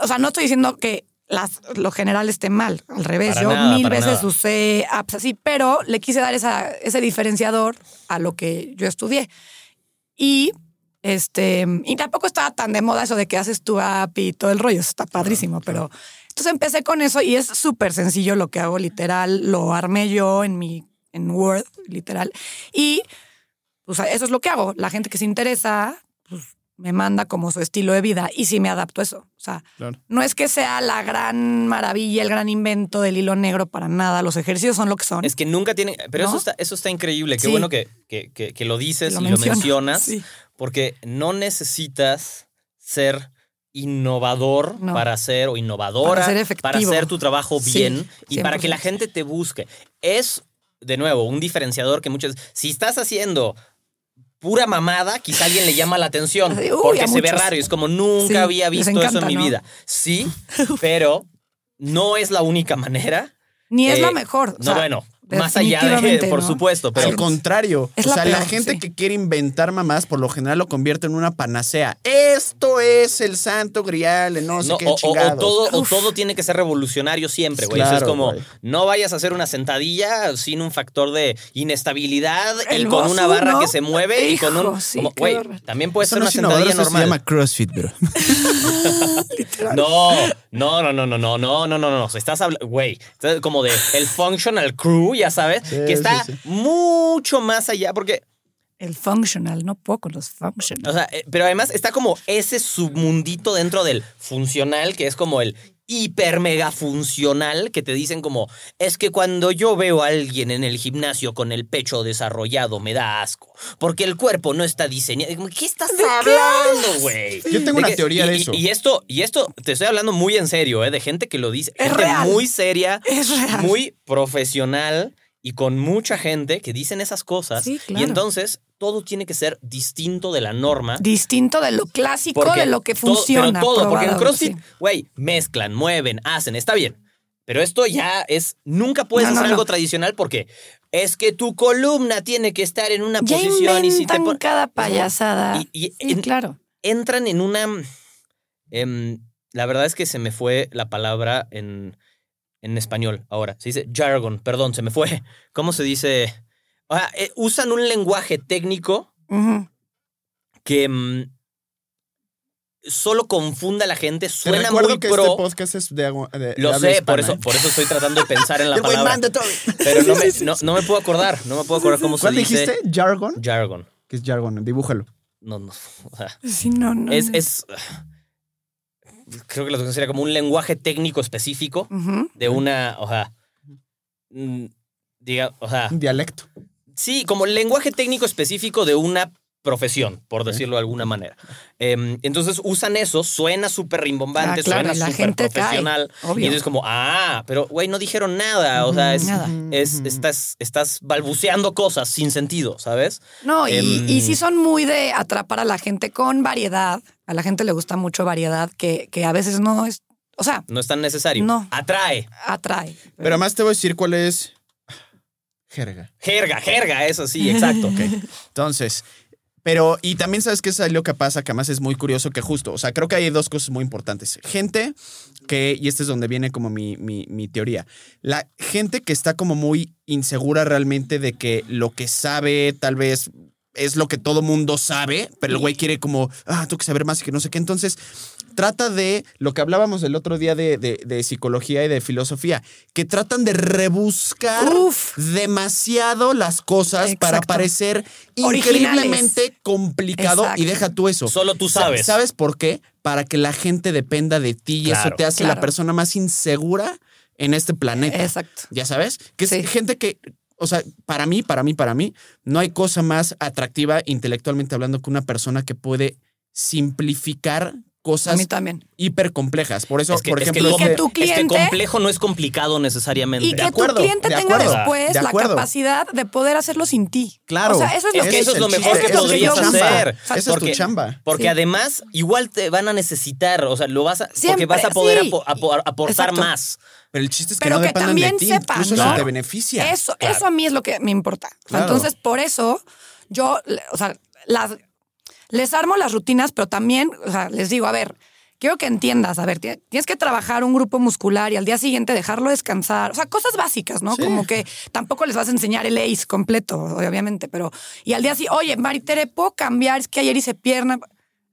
O sea, no estoy diciendo que las, lo general esté mal, al revés, Para yo nada, mil veces nada. usé apps así, pero le quise dar esa, ese diferenciador a lo que yo estudié. Y este, y tampoco estaba tan de moda eso de que haces tu app y todo el rollo, eso está padrísimo, pero entonces empecé con eso y es súper sencillo lo que hago, literal, lo armé yo en mi, en Word, literal, y pues eso es lo que hago. La gente que se interesa, me manda como su estilo de vida y sí me adapto a eso. O sea, Claro. no es que sea la gran maravilla, el gran invento del hilo negro para nada. Los ejercicios son lo que son. Es que nunca tiene. Pero ¿No? eso, está, eso está increíble. Qué Sí. bueno que, que, que- que lo dices Lo y lo mencionas. sí. Porque no necesitas ser innovador No. para hacer o innovadora Para ser efectivo. para hacer tu trabajo Sí, bien y para que la 100%. gente te busque. Es, de nuevo, un diferenciador que muchas. Si estás haciendo pura mamada, quizá alguien le llama la atención uy, porque se ve raro y es como nunca Sí, había visto eso en mi ¿no? vida. Sí, [LAUGHS] pero no es la única manera. Ni es Eh, lo mejor. O no, bueno, Más allá de, por ¿no? supuesto, pero Al contrario, Es o la sea, la gente sí. que quiere inventar mamás por lo general lo convierte en una panacea. Esto es el santo grial, no sé No, qué o, o- todo, o Uf. todo tiene que ser revolucionario siempre, güey. Eso es Claro, como, no vayas a hacer una sentadilla sin un factor de inestabilidad El con una barra ¿no? que se mueve y con un... Hijo, sí, güey, también puede Eso ser no una sentadilla eso se normal. llama CrossFit, bro. No, no, no, no, no, no, no, no, no, no. Estás hablando, güey, como de el functional crew, ya sabes, Sí, que está sí, sí. mucho más allá, porque, El functional, no poco los functional. o sea, eh, pero además está como ese submundito dentro del funcional, que es como el hiper mega funcional, que te dicen como, es que cuando yo veo a alguien en el gimnasio con el pecho desarrollado, me da asco, porque el cuerpo no está diseñado. ¿Qué estás hablando, güey? Yo tengo De una que- teoría y- de y- eso. Y, esto, y esto te estoy hablando muy en serio, ¿eh? de gente que lo dice. Es gente real. muy seria, Es real. muy profesional y con mucha gente que dicen esas cosas. Sí, claro. Y entonces todo tiene que ser distinto de la norma. Distinto de lo clásico, Porque de lo que todo- funciona. pero todo, porque en CrossFit, sí. güey, mezclan, mueven, hacen, está bien. Pero esto ya es, nunca puedes No, hacer no. algo tradicional porque es que tu columna tiene que estar en una Ya posición y si te pon- cada payasada. Y- y sí, en- claro. entran en una. em, la verdad es que se me fue la palabra en, en español ahora. Se dice jargon, perdón, se me fue. [LAUGHS] ¿Cómo se dice? O sea, eh, usan un lenguaje técnico que em, solo confunda a la gente. Te Suena recuerdo muy que pro. este podcast es de, agua- de- de Lo habla sé, por eso, ¿eh? por eso estoy tratando de pensar en [LAUGHS] la buen palabra. Pero no me, no, no me puedo acordar. No me puedo acordar cómo se ¿Cuál dice. dijiste? ¿Jargon? Jargon. ¿Qué es jargon? Dibújalo. No, no. o sea, Sí, no, no. es, no. es. Creo que lo que sería como un lenguaje técnico específico Ujú. de una. O sea. mm, Diga, o sea. Un dialecto. Sí, como lenguaje técnico específico de una profesión, por decirlo de alguna manera. Em, entonces usan eso, suena súper rimbombante, Ah, claro, suena súper cae, profesional. Y entonces como, ah, pero güey, no dijeron nada. O sea, es, Nada. es- estás, estás balbuceando cosas sin sentido, ¿sabes? No, y, Em, y sí son muy de atrapar a la gente con variedad. A la gente le gusta mucho variedad, que, que a veces no es. O sea, No es tan necesario. No. Atrae. atrae. Pero además te voy a decir cuál es. Jerga. Jerga, jerga, eso sí, exacto. [LAUGHS] Entonces, pero, y también sabes que es lo que pasa, que además es muy curioso que justo, o sea, creo que hay dos cosas muy importantes. Gente que, y este es donde viene como mi, mi, mi teoría, la gente que está como muy insegura realmente de que lo que sabe tal vez es lo que todo mundo sabe, pero el güey quiere como, ah, tengo que saber más y que no sé qué. Entonces, trata de lo que hablábamos el otro día de, de- de psicología y de filosofía, que tratan de rebuscar Uf. demasiado las cosas para parecer Originales. increíblemente complicado Exacto. y deja tú eso. Solo tú Sa- sabes. ¿Sabes por qué? Para que la gente dependa de ti y eso te hace la persona más insegura en este planeta. Exacto. ¿Ya sabes? Que es gente que, o sea, para mí, para mí, para mí, no hay cosa más atractiva intelectualmente hablando que una persona que puede simplificar A cosas mí también. hiper complejas. Por eso, Es que, por es que ejemplo, lo- Y que este- tu es que cliente- complejo no es complicado necesariamente. Y De que acuerdo, tu cliente de tenga después de la capacidad de poder hacerlo sin ti. Claro. O sea, eso es lo Es que es lo mejor chiste, que eso es tu podrías chamba. hacer. Esa es tu chamba. Porque Sí. además, igual te van a necesitar, o sea, lo vas a, porque Siempre, vas a poder sí. aportar Exacto. más. Pero el chiste es que Pero no que dependan de también ti, sepan, incluso ¿no? si te beneficia. Eso, Claro. eso a mí es lo que me importa. Claro. Entonces, por eso, yo, o sea, las, les armo las rutinas, pero también, o sea, les digo, a ver, quiero que entiendas, a ver, ti- tienes que trabajar un grupo muscular y al día siguiente dejarlo descansar. O sea, cosas básicas, ¿no? Sí. Como que tampoco les vas a enseñar el ACE completo, obviamente, pero. Y al día siguiente, oye, Maritere, ¿puedo cambiar? Es que ayer hice pierna.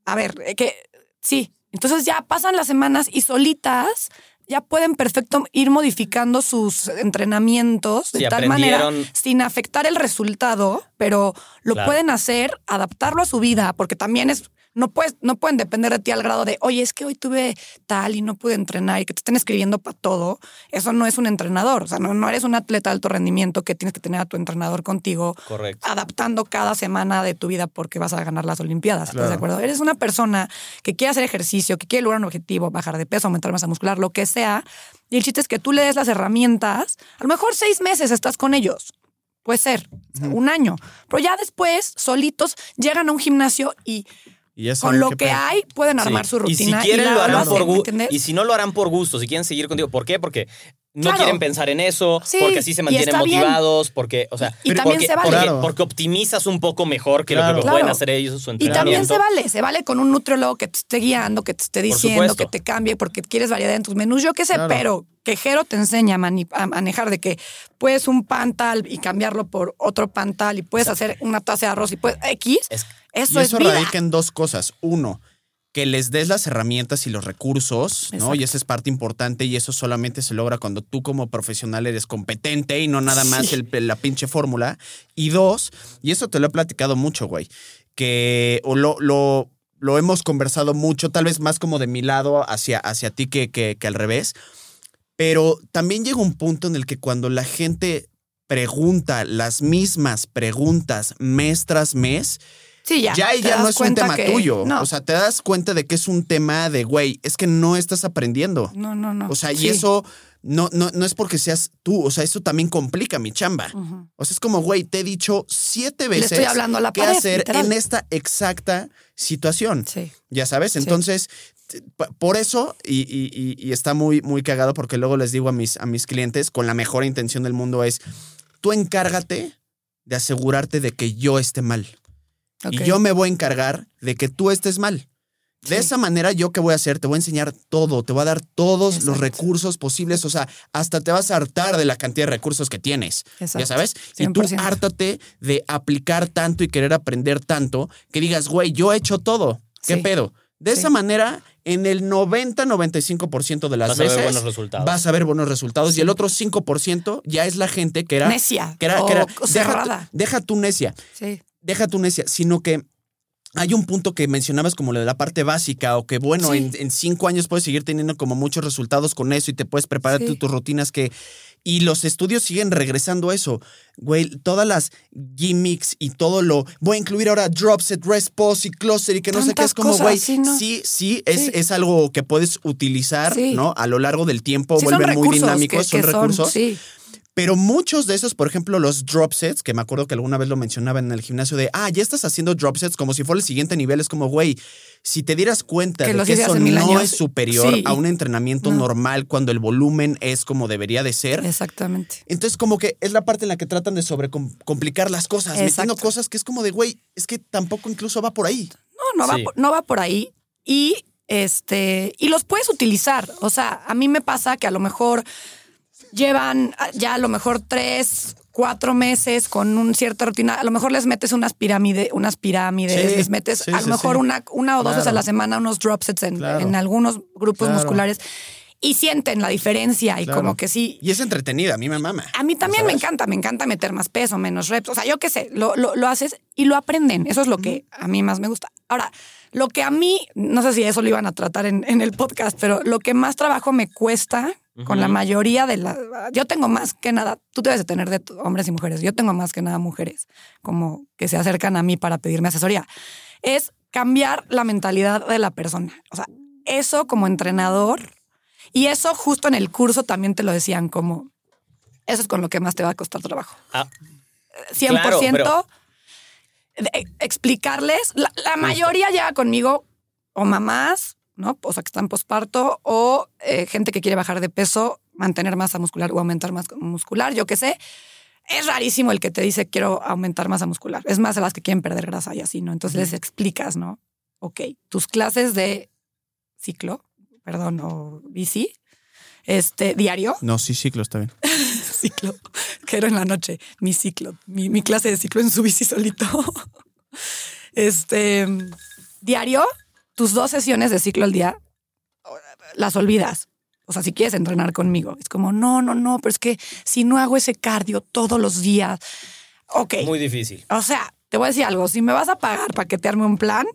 A ver, eh, que sí. Entonces ya pasan las semanas y solitas ya pueden perfecto ir modificando sus entrenamientos de Sí, tal manera sin afectar el resultado, pero lo Claro. pueden hacer, adaptarlo a su vida, porque también es, no puedes, no pueden depender de ti al grado de, oye, es que hoy tuve tal y no pude entrenar y que te estén escribiendo para todo. Eso no es un entrenador, o sea, no, no eres un atleta de alto rendimiento que tienes que tener a tu entrenador contigo Correcto. adaptando cada semana de tu vida porque vas a ganar las Olimpiadas. ¿Estás de acuerdo? Eres una persona que quiere hacer ejercicio, que quiere lograr un objetivo, bajar de peso, aumentar masa muscular, lo que sea. Y el chiste es que tú le des las herramientas. A lo mejor seis meses estás con ellos. Puede ser, o sea, un año. Pero ya después, solitos, llegan a un gimnasio y Y ya con lo que pedo. hay pueden Sí. armar su Y si rutina. quieren lo harán hacen, por ¿me gusto. entiendes? Y si no lo harán por gusto, si quieren seguir contigo. ¿Por qué? Porque no Claro. quieren pensar en eso, Sí, porque así se y mantienen bien. motivados, porque, o sea, Y- y porque, se vale. porque, Claro. porque optimizas un poco mejor que Claro. lo que pueden Claro. hacer ellos en su Y entrenamiento. también se vale, se vale con un nutriólogo que te esté guiando, que te esté diciendo, que te cambie porque quieres variedad en tus menús, yo qué sé, Claro. pero que Jero te enseña a, a manejar de que puedes un pan tal y cambiarlo por otro pan tal y puedes hacer una taza de arroz y puedes X, Es- eso, y es eso vida. radica en dos cosas. Uno, que les des las herramientas y los recursos, ¿no? Y esa es parte importante y eso solamente se logra cuando tú como profesional eres competente y no nada más Sí. el- la pinche fórmula. Y dos, y eso te lo he platicado mucho, güey, que o lo, lo, lo hemos conversado mucho, tal vez más como de mi lado hacia, hacia ti que, que, que al revés, pero también llega un punto en el que cuando la gente pregunta las mismas preguntas mes tras mes, Sí, ya. ya, y ya no es un tema que- tuyo. No, O sea, te das cuenta de que es un tema de, güey, es que no estás aprendiendo. no, no, no. O sea, y eso no, no, no es porque seas tú. O sea, eso también complica mi chamba. O sea, es como, güey, te he dicho siete Le veces estoy hablando a la qué pared, hacer literal. en esta exacta situación. Sí. Ya sabes, entonces, por eso, y, y- y- y está muy, muy cagado porque luego les digo a mis, a mis clientes, con la mejor intención del mundo, es, tú encárgate de asegurarte de que yo esté mal. Y yo me voy a encargar de que tú estés mal. De Sí. esa manera, ¿yo qué voy a hacer? Te voy a enseñar todo, te voy a dar todos los recursos posibles, o sea, hasta te vas a hartar de la cantidad de recursos que tienes, ya sabes? Y tú 100%. hártate de aplicar tanto y querer aprender tanto que digas, güey, yo he hecho todo, ¿qué Sí. pedo? De Sí. esa manera, en el 90-95% de las Vas a ver veces buenos resultados. vas a ver buenos resultados y el otro 5% ya es la gente que era... Necia. Que era, o que era- o deja, tu, deja tu necia Sí. Deja tu necia, sino que hay un punto que mencionabas como lo de la parte básica o que bueno, Sí. en, en cinco años puedes seguir teniendo como muchos resultados con eso y te puedes preparar Sí. tus rutinas que... Y los estudios siguen regresando a eso. Güey, todas las gimmicks y todo lo... Voy a incluir ahora drop set, rest pause y closer y que no sé qué. Es como, güey, sí, ¿no? sí, sí, es, Sí. es algo que puedes utilizar. ¿no? A lo largo del tiempo, vuelven muy dinámicos, que- son que recursos. Pero muchos de esos, por ejemplo, los drop sets, que me acuerdo que alguna vez lo mencionaba en el gimnasio de, ah, ya estás haciendo drop sets como si fuera el siguiente nivel. Es como, güey, si te dieras cuenta Que de que eso no años. es superior Sí. a un entrenamiento No. normal cuando el volumen es como debería de ser. Exactamente. Entonces, como que es la parte en la que tratan de sobrecomplicar las cosas, metiendo Exacto. cosas que es como de, güey, es que tampoco incluso va por ahí. No, no va, Sí. por, no va por ahí. Y este, y los puedes utilizar. O sea, a mí me pasa que a lo mejor llevan ah, ya a lo mejor tres, cuatro meses con una cierta rutina. A lo mejor les metes unas pirámides, unas pirámides, Sí, les metes sí, a lo sí, mejor sí. una, una o dos veces a la semana unos drop sets en, Claro. en algunos grupos Claro. musculares y sienten la diferencia y Claro. como que sí. Y es entretenida, a mí me mama. A mí también me encanta, me encanta meter más peso, menos reps. O sea, yo qué sé, lo, lo, lo haces y lo aprenden. Eso es lo que a mí más me gusta. Ahora, lo que a mí, no sé si eso lo iban a tratar en, en el podcast, pero lo que más trabajo me cuesta con la mayoría de la... Yo tengo más que nada, tú debes de tener de hombres y mujeres, yo tengo más que nada mujeres como que se acercan a mí para pedirme asesoría. Es cambiar la mentalidad de la persona. O sea, eso como entrenador y eso justo en el curso también te lo decían como, eso es con lo que más te va a costar trabajo. Ah, 100% Claro, pero- de- explicarles. La, la mayoría llega conmigo o mamás, ¿no? O sea, que están posparto o eh, gente que quiere bajar de peso, mantener masa muscular o aumentar masa muscular, yo qué sé. Es rarísimo el que te dice quiero aumentar masa muscular. Es más a las que quieren perder grasa y así, ¿no? Entonces les explicas, ¿no? Ok, tus clases de ciclo, perdón, o bici, este, diario, No, sí, ciclo, está bien. [LAUGHS] ciclo, que era en la noche, mi ciclo, mi, mi clase de ciclo en su bici solito. [LAUGHS] Este, diario, tus dos sesiones de ciclo al día, las olvidas. O sea, si quieres entrenar conmigo, es como, no, no, no, pero es que si no hago ese cardio todos los días, ok. muy difícil. O sea, te voy a decir algo, si me vas a pagar para que te arme un plan,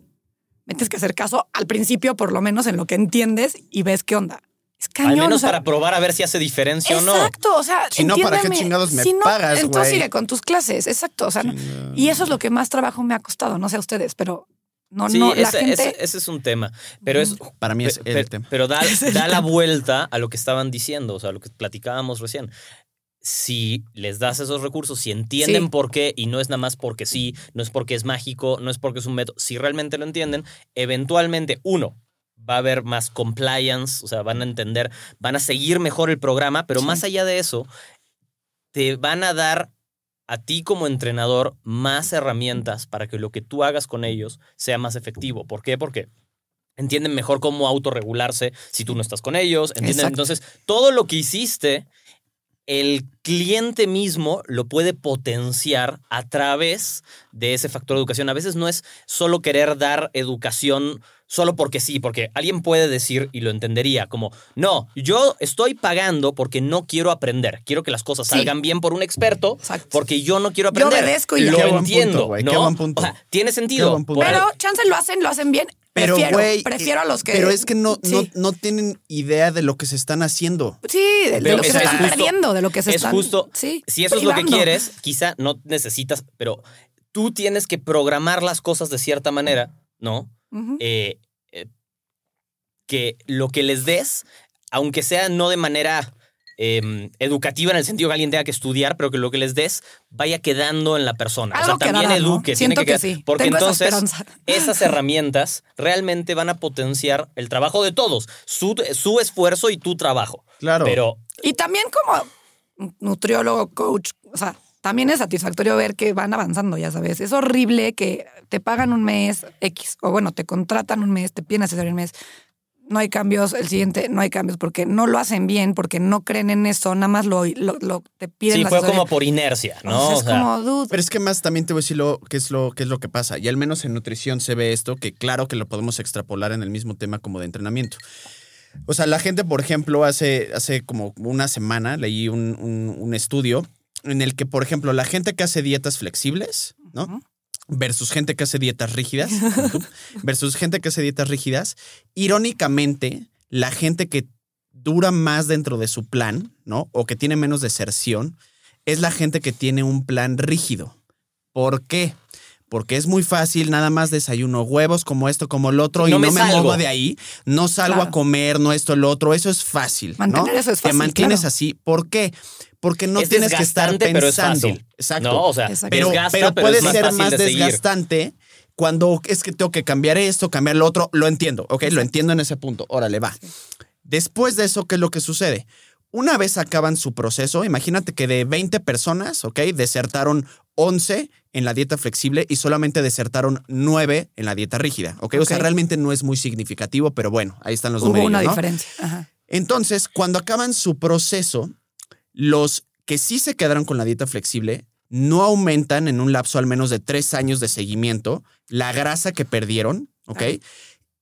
me tienes que hacer caso al principio, por lo menos en lo que entiendes y ves qué onda. Es cañón. Al menos o sea, para probar a ver si hace diferencia o no. Exacto, o sea, Si no, ¿para qué chingados me Si no, pagas, Entonces sigue con tus clases, exacto. O sea, no- y eso es lo que más trabajo me ha costado, no sé a ustedes, pero no, Sí, no, la ese, gente. ese- ese es un tema. Pero es. Para mí es el tema. Pero da, [LAUGHS] da la vuelta a lo que estaban diciendo, o sea, lo que platicábamos recién. Si les das esos recursos, si entienden Sí. por qué, y no es nada más porque sí, no es porque es mágico, no es porque es un método, si realmente lo entienden, eventualmente, uno, va a haber más compliance, o sea, van a entender, van a seguir mejor el programa, pero más allá de eso, te van a dar a ti como entrenador más herramientas para que lo que tú hagas con ellos sea más efectivo. ¿Por qué? Porque entienden mejor cómo autorregularse si tú no estás con ellos. ¿entienden? Entonces, todo lo que hiciste, el cliente mismo lo puede potenciar a través de ese factor de educación. A veces no es solo querer dar educación solo porque sí, porque alguien puede decir y lo entendería como, no, yo estoy pagando porque no quiero aprender, quiero que las cosas Sí. salgan bien por un experto, Exacto. porque yo no quiero Yo aprender. obedezco y lo entiendo, punto, ¿no? qué buen punto. O sea, tiene sentido. Pero chance lo hacen, lo hacen bien. Pero, prefiero, a los que. Pero es que no, no, Sí. no tienen idea de lo que se están haciendo. Sí, de, lo que es- se es están justo- perdiendo, de lo que se es están. justo, Sí, si eso es lo que quieres, quizá no necesitas, pero tú tienes que programar las cosas de cierta manera, ¿no? Eh, eh, que lo que les des, aunque sea no de manera eh, educativa en el sentido que alguien tenga que estudiar, pero que lo que les des vaya quedando en la persona. Algo o sea, también quedará, ¿no? eduque. Siento tiene que sí. Porque Tengo entonces esas [LAUGHS] herramientas realmente van a potenciar el trabajo de todos, su, su esfuerzo y tu trabajo. Claro. Pero Y también como nutriólogo, coach, o sea, también es satisfactorio ver que van avanzando, ya sabes. Es horrible que te pagan un mes X, o bueno, te contratan un mes, te piden asesoría un mes. No hay cambios, el siguiente no hay cambios porque no lo hacen bien, porque no creen en eso, nada más lo, lo, lo- te piden sí, la fue asesoría. como por inercia, O ¿no? sea, O es sea, como, dude, Pero es que más también te voy a decir lo, qué, es lo, qué es lo que pasa. Y al menos en nutrición se ve esto, que claro que lo podemos extrapolar en el mismo tema como de entrenamiento. O sea, la gente, por ejemplo, hace, hace como una semana leí un, un- un estudio en el que, por ejemplo, la gente que hace dietas flexibles, ¿no? Versus gente que hace dietas rígidas, [LAUGHS] versus gente que hace dietas rígidas, irónicamente, la gente que dura más dentro de su plan, ¿no? O que tiene menos deserción, es la gente que tiene un plan rígido. ¿Por qué? Porque es muy fácil, nada más desayuno huevos como esto, como el otro, No y me no me salgo. muevo de ahí, no salgo Claro. a comer, no esto, lo otro, eso es fácil. ¿no? Mantener eso es Te fácil, mantienes claro. así. ¿Por qué? Porque no es tienes que estar desgastante, pero es pensando. fácil. Exacto. No, o sea, Exacto. pero, desgasta, pero pero puede más ser más de seguir. desgastante cuando es que tengo que cambiar esto, cambiar lo otro. Lo entiendo, ¿ok? Lo entiendo en ese punto. Órale, va. Después de eso, ¿qué es lo que sucede? Una vez acaban su proceso, imagínate que de 20 personas, ¿ok? Desertaron 11 en la dieta flexible y solamente desertaron 9 en la dieta rígida, ¿ok? O sea, realmente no es muy significativo, pero bueno, ahí están los hubo números, una ¿no? diferencia. Ajá. Entonces, cuando acaban su proceso, los que sí se quedaron con la dieta flexible no aumentan en un lapso al menos de tres años de seguimiento la grasa que perdieron, ¿ok? Ah.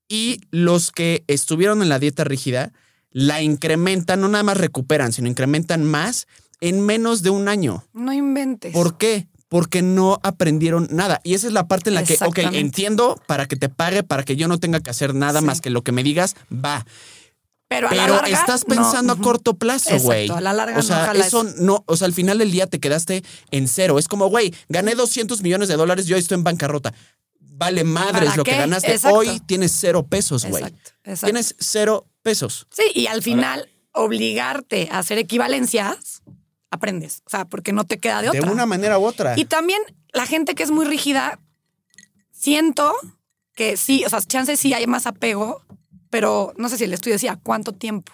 Y los que estuvieron en la dieta rígida la incrementan, no nada más recuperan, sino incrementan más en menos de un año. No inventes. ¿Por qué? Porque no aprendieron nada. Y esa es la parte en la que, ok, entiendo para que te pague, para que yo no tenga que hacer nada Sí. más que lo que me digas, va. pero a la Pero larga, estás no. pensando a corto plazo, güey. a la larga O no sea, jala eso no, o sea, al final del día te quedaste en cero. Es como, güey, gané 200 millones de dólares, yo estoy en bancarrota. Vale madres ¿Para lo que ganaste. Exacto. Hoy tienes cero pesos, güey. Exacto, exacto. Tienes cero pesos. Sí, y al final obligarte a hacer equivalencias, aprendes. O sea, porque no te queda de De otra. una manera u otra. Y también la gente que es muy rígida, siento que sí, o sea, chance sí hay más apego, pero no sé si el estudio decía cuánto tiempo.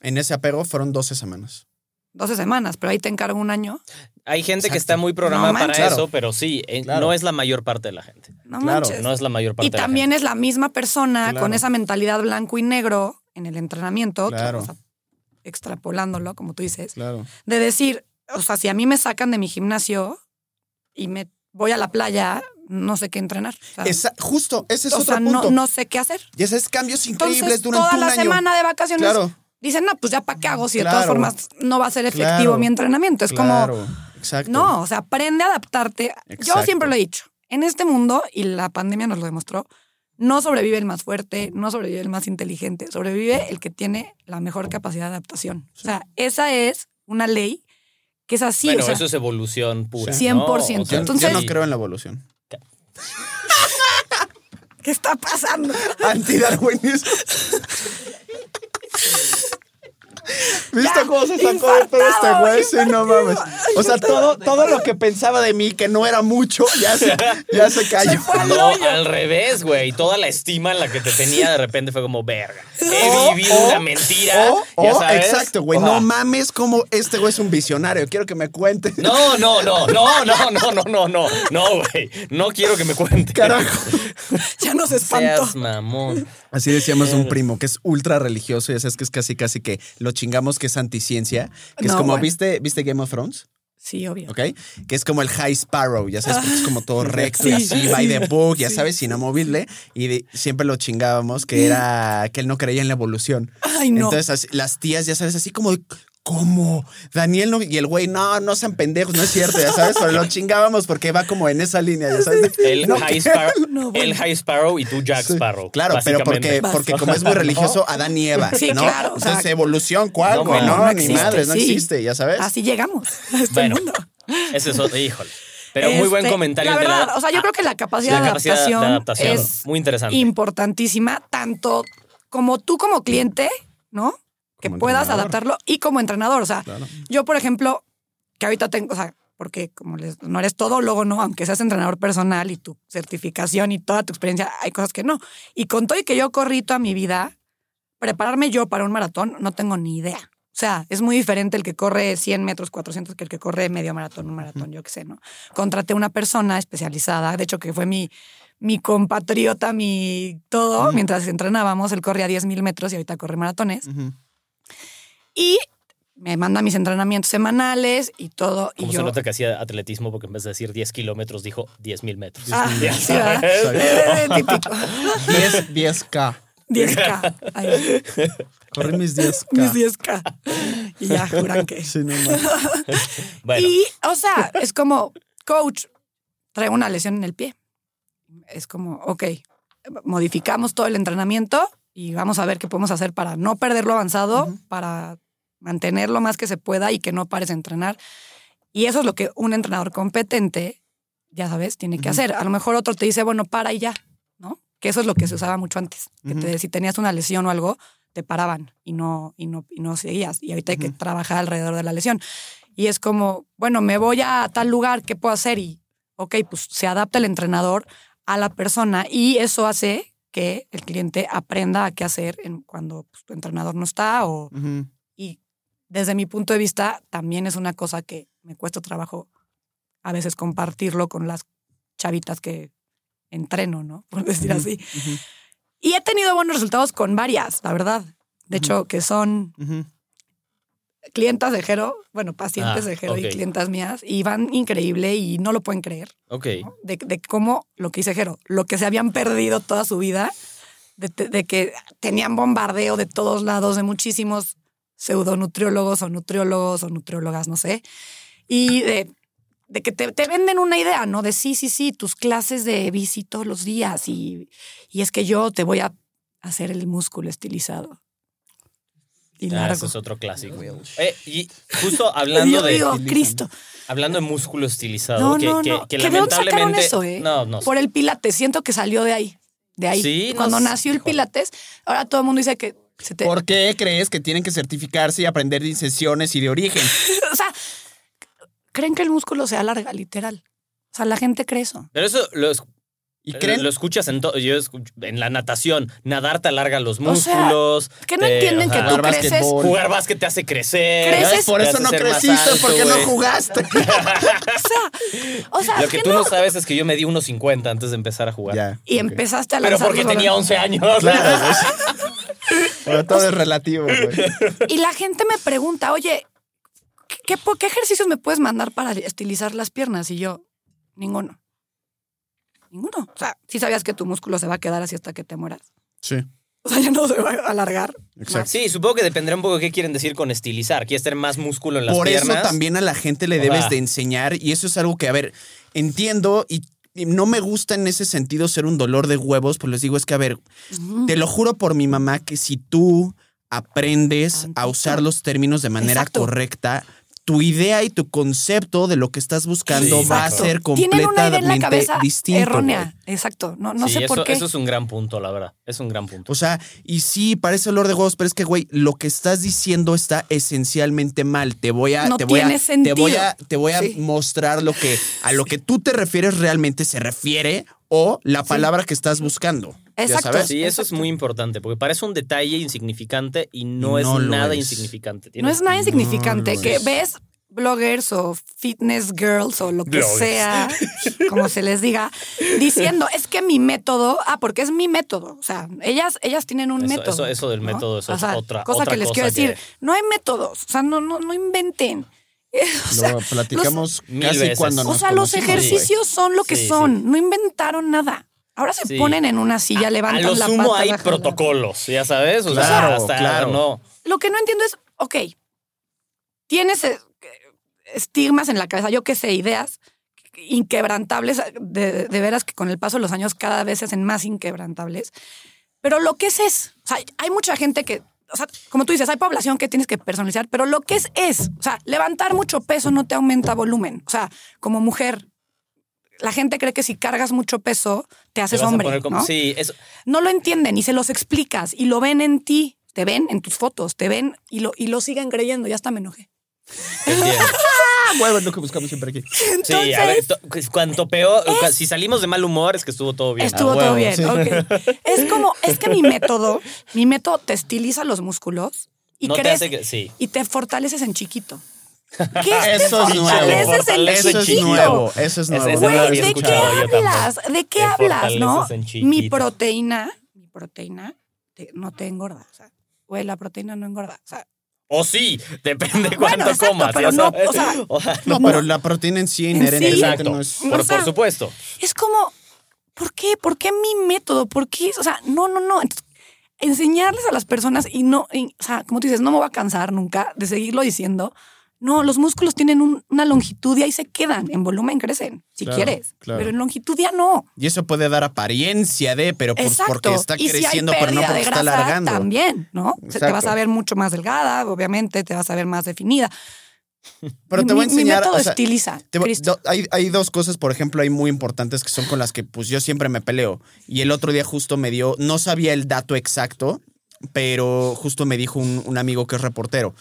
En ese apego fueron 12 semanas. 12 semanas, pero ahí te encargo un año. Hay gente que está muy programada No para eso, pero sí, eh, Claro. no es la mayor parte de la gente. No Claro, manches. No es la mayor parte y de la también gente. es la misma persona Claro. con esa mentalidad blanco y negro en el entrenamiento, que, Claro. o sea, extrapolándolo, como tú dices, Claro. de decir, o sea, si a mí me sacan de mi gimnasio y me voy a la playa, no sé qué entrenar. Esa- justo, ese es o otro sea, no, punto. no sé qué hacer. Y esos cambios increíbles Entonces, durante toda un la año. semana de vacaciones Claro. dicen, no, pues ya para qué hago si de todas formas no va a ser efectivo Claro. mi entrenamiento. Es Claro, como, exacto. no, o sea, aprende a adaptarte. Yo siempre lo he dicho, en este mundo, y la pandemia nos lo demostró, no sobrevive el más fuerte, no sobrevive el más inteligente, sobrevive el que tiene la mejor capacidad de adaptación. O sea, esa es una ley que es así. bueno, o sea, eso es evolución pura. 100%. ¿no? O sea, Yo, Entonces- yo no creo en la evolución. ¿qué está pasando? [LAUGHS] Antidarwinismo. [LAUGHS] ¿Viste Ya, cómo se sacó de pedo este güey? Sí, no mames. O sea, todo, todo lo que pensaba de mí, que no era mucho, ya se, ya se cayó. No, al revés, güey. Toda la estima en la que te tenía de repente fue como, verga. He vivido o- una mentira. o- ya o, sabes. exacto, güey. No mames, como este güey es un visionario. Quiero que me cuente. No, no, no, no, no, no, no, no, no, no, güey. No quiero que me cuente. Carajo. Ya nos espantó. Seas mamón. Así decíamos de un primo que es ultra religioso y es que es casi casi que lo chingamos que es anticiencia. Que es como, bueno. ¿viste, ¿viste Game of Thrones? Sí, obvio. ¿Ok? Que es como el High Sparrow, ya sabes, es como todo [LAUGHS] recto y Sí, así, by the book, ya sí. sabes, inamovible. Y de- siempre lo chingábamos que era [LAUGHS] que él no creía en la evolución. Ay, no. Entonces, así- las tías, ya sabes, así como, ¿cómo? Daniel no. Y el güey, no, no sean pendejos, no es cierto, ya sabes, pero lo chingábamos porque va como en esa línea, ya sabes. El, No, High Sparrow, No, bueno. el High Sparrow y tú Jack Sí, Sparrow. Claro, pero porque, porque como es muy religioso, Adán y Eva. Sí, ¿no? claro, o sea, Entonces, evolución, ¿cuál? no, güey? no, ni madres, no sí. existe, ya sabes. Así llegamos a este Bueno, mundo. ese es otro, híjole. Pero muy buen Este, comentario. La de verdad, la- o sea, yo creo que la capacidad, la de, capacidad adaptación de adaptación. es Muy interesante. importantísima, tanto como tú como cliente, ¿no? Que Como puedas entrenador. adaptarlo y como entrenador. O sea, Claro. yo, por ejemplo, que ahorita tengo, o sea, porque como les- no eres todo, luego no, aunque seas entrenador personal y tu certificación y toda tu experiencia, hay cosas que no. Y con todo y que yo corrí toda mi vida, prepararme yo para un maratón, no tengo ni idea. O sea, es muy diferente el que corre 100 metros, 400, que el que corre medio maratón, un maratón, yo qué sé, ¿no? Contraté una persona especializada, de hecho, que fue mi, mi compatriota, mi todo, mientras entrenábamos, él corría 10 mil metros y ahorita corre maratones. Y me manda mis entrenamientos semanales y todo. Como y se yo, nota que hacía atletismo porque en vez de decir 10 kilómetros dijo 10 mil metros. Ah, [LAUGHS] sí, ¿verdad? sabes. [LAUGHS] Eh, típico. 10, 10K. 10K. Ahí, Corrí mis 10K. mis 10K. Y ya juran que. Sí, no mames. [LAUGHS] Bueno, Y, o sea, es como, coach, traigo una lesión en el pie. Es como, ok, modificamos todo el entrenamiento y vamos a ver qué podemos hacer para no perderlo avanzado, para mantenerlo más que se pueda y que no pares a entrenar. Y eso es lo que un entrenador competente, ya sabes, tiene que hacer. A lo mejor otro te dice, bueno, para y ya, ¿no? Que eso es lo que se usaba mucho antes. Que te- si tenías una lesión o algo, te paraban y no, y no, y no seguías. Y ahorita hay que trabajar alrededor de la lesión. Y es como, bueno, me voy a tal lugar, ¿qué puedo hacer? Y, ok, pues se adapta el entrenador a la persona y eso hace que el cliente aprenda a qué hacer en, cuando pues, tu entrenador no está o, desde mi punto de vista también es una cosa que me cuesta trabajo a veces compartirlo con las chavitas que entreno, ¿no? [LAUGHS] Por decir así. Y he tenido buenos resultados con varias, la verdad. De hecho, que son clientas de Jero, bueno, pacientes Ah, de Jero y clientas mías, y van increíble y no lo pueden creer. ok. ¿no? De, de cómo lo que dice Jero, lo que se habían perdido toda su vida, de- de que tenían bombardeo de todos lados, de muchísimos pseudonutriólogos o nutriólogos o nutriólogas, no sé, y de, de que te, te venden una idea, ¿no? De sí, sí, sí, tus clases de bici todos los días y, y es que yo te voy a hacer el músculo estilizado. Y Ah, largo. ese es otro clásico. Eh, y justo [LAUGHS] hablando de, digo, Cristo. hablando de músculo estilizado, No, que, no, que- no. que ¿Que ¿De dónde sacaron lamentablemente. eso, eh? No, no. Por el pilates. Siento que salió de ahí. De ahí. Sí, no Cuando nació el pilates, ahora todo el mundo dice que te... ¿Por qué crees que tienen que certificarse y aprender de sesiones y de origen? [LAUGHS] O sea, creen que el músculo se alarga, literal. O sea, la gente cree eso. Pero eso lo, es- ¿Y creen? lo escuchas en todo. Yo escucho- en la natación, nadar te alarga los O sea, músculos. que no te- entienden que tú Jugar creces. Jugar básquet te hace crecer. Creces- Por eso no creciste, alto, porque no jugaste. [LAUGHS] O sea, o sea, Lo que ¿qué tú no? no sabes es que yo medí 1.50 antes de empezar a jugar. Ya. Y empezaste a Pero lanzar porque los tenía balones. 11 años. Claro, güey. [LAUGHS] Pero todo es relativo, güey. Y la gente me pregunta, oye, ¿qué, qué, po- qué ejercicios me puedes mandar para estilizar las piernas? Y yo, ninguno. Ninguno. O sea, sí sabías que tu músculo se va a quedar así hasta que te mueras. Sí, O sea, ya no se va a alargar. exacto. Sí, supongo que dependerá un poco de qué quieren decir con estilizar. ¿Quieres tener más músculo en las Por piernas? eso también a la gente le debes de enseñar y eso es algo que, a ver, entiendo y no me gusta en ese sentido ser un dolor de huevos, pues les digo, es que, a ver, te lo juro por mi mamá que si tú aprendes a usar los términos de manera Exacto. correcta, tu idea y tu concepto de lo que estás buscando Sí, va a ser Tienen una idea en la completamente distinto. errónea. Exacto. No, no Sí, sé eso, por qué. eso es un gran punto, la verdad. Es un gran punto. O sea, y sí, parece olor de huevos, pero es que, güey, lo que estás diciendo está esencialmente mal. Te voy a, No te voy a, te voy a, te voy a Sí. mostrar lo que a lo que tú te refieres realmente se refiere o la palabra que estás buscando. ¿Ya Exacto. sabes? Sí, eso es muy importante, porque parece un detalle insignificante y no, Y no es nada es. insignificante. No es nada insignificante. que es. ves bloggers o fitness girls o lo que Bloggers. sea, [LAUGHS] como se les diga, diciendo, es que mi método, ah, porque es mi método. O sea, ellas, ellas tienen un Eso- método. eso- eso del ¿no? método, eso O es otra- cosa otra que les cosa quiero decir. No hay métodos. O sea, no, no, no inventen. [LAUGHS] O sea, Lo platicamos Mil casi veces. cuando O nos o sea, los ejercicios son lo que Sí, son. No inventaron nada. Ahora se Sí. ponen en una silla, a levantan lo la sumo pata. hay bajan protocolos, ya sabes. O sea, Claro, hasta claro. no. Lo que no entiendo es, ok, tienes eh, estigmas en la cabeza, yo qué sé, ideas inquebrantables, de, de veras que con el paso de los años cada vez se hacen más inquebrantables. Pero lo que es es, o sea, hay mucha gente que, o sea, como tú dices, hay población que tienes que personalizar, pero lo que es es, o sea, levantar mucho peso no te aumenta volumen. O sea, como mujer, la gente cree que si cargas mucho peso te Te haces a hombre. como- ¿no? Sí, eso. no lo entienden y se los explicas y lo ven en ti, te ven en tus fotos, te ven y lo, y lo siguen creyendo. Ya hasta me enojé. [LAUGHS] Ah, [LAUGHS] huevo, es lo que buscamos siempre aquí. [LAUGHS] Sí, a ver, to- cuanto peor, si salimos de mal humor es que estuvo todo bien. Estuvo A todo huevo, bien. sí. ok. [LAUGHS] Es como, es que mi método, mi método te estiliza los músculos y no te crees hace que. Sí. y te fortaleces en chiquito. ¿Qué es Eso es nuevo. Eso es es nuevo. Eso es nuevo. Güey, ¿de qué hablas? ¿De qué Te hablas, no? Mi proteína, mi proteína te- no te engorda. O sea, güey, la proteína no engorda. O sea, O sí, depende Bueno, cuánto exacto, comas. pero no, sabes. o sea, O sea, No, No. pero la proteína en sí inherentemente Exacto. no es. Por, O sea, por supuesto. es como, ¿por qué? ¿Por qué mi método? ¿Por qué? O sea, no, no, no. Entonces, enseñarles a las personas y no, y, o sea, como tú dices, no me voy a cansar nunca de seguirlo diciendo. No, los músculos tienen un- una longitud y ahí se quedan. En volumen crecen, si Claro, quieres. claro. Pero en longitud ya no. Y eso puede dar apariencia de, pero pues Exacto. porque está y si creciendo, pero no porque está alargando. También, ¿no? Se te Exacto. vas a ver mucho más delgada, obviamente, te vas a ver más definida. Pero te voy a mi- mi enseñar. método o sea, estiliza. te voy- Cristo. do- hay, hay dos cosas, por ejemplo, hay muy importantes que son con las que pues yo siempre me peleo. Y el otro día justo me dio, no sabía el dato exacto, pero justo me dijo un, un amigo que es reportero.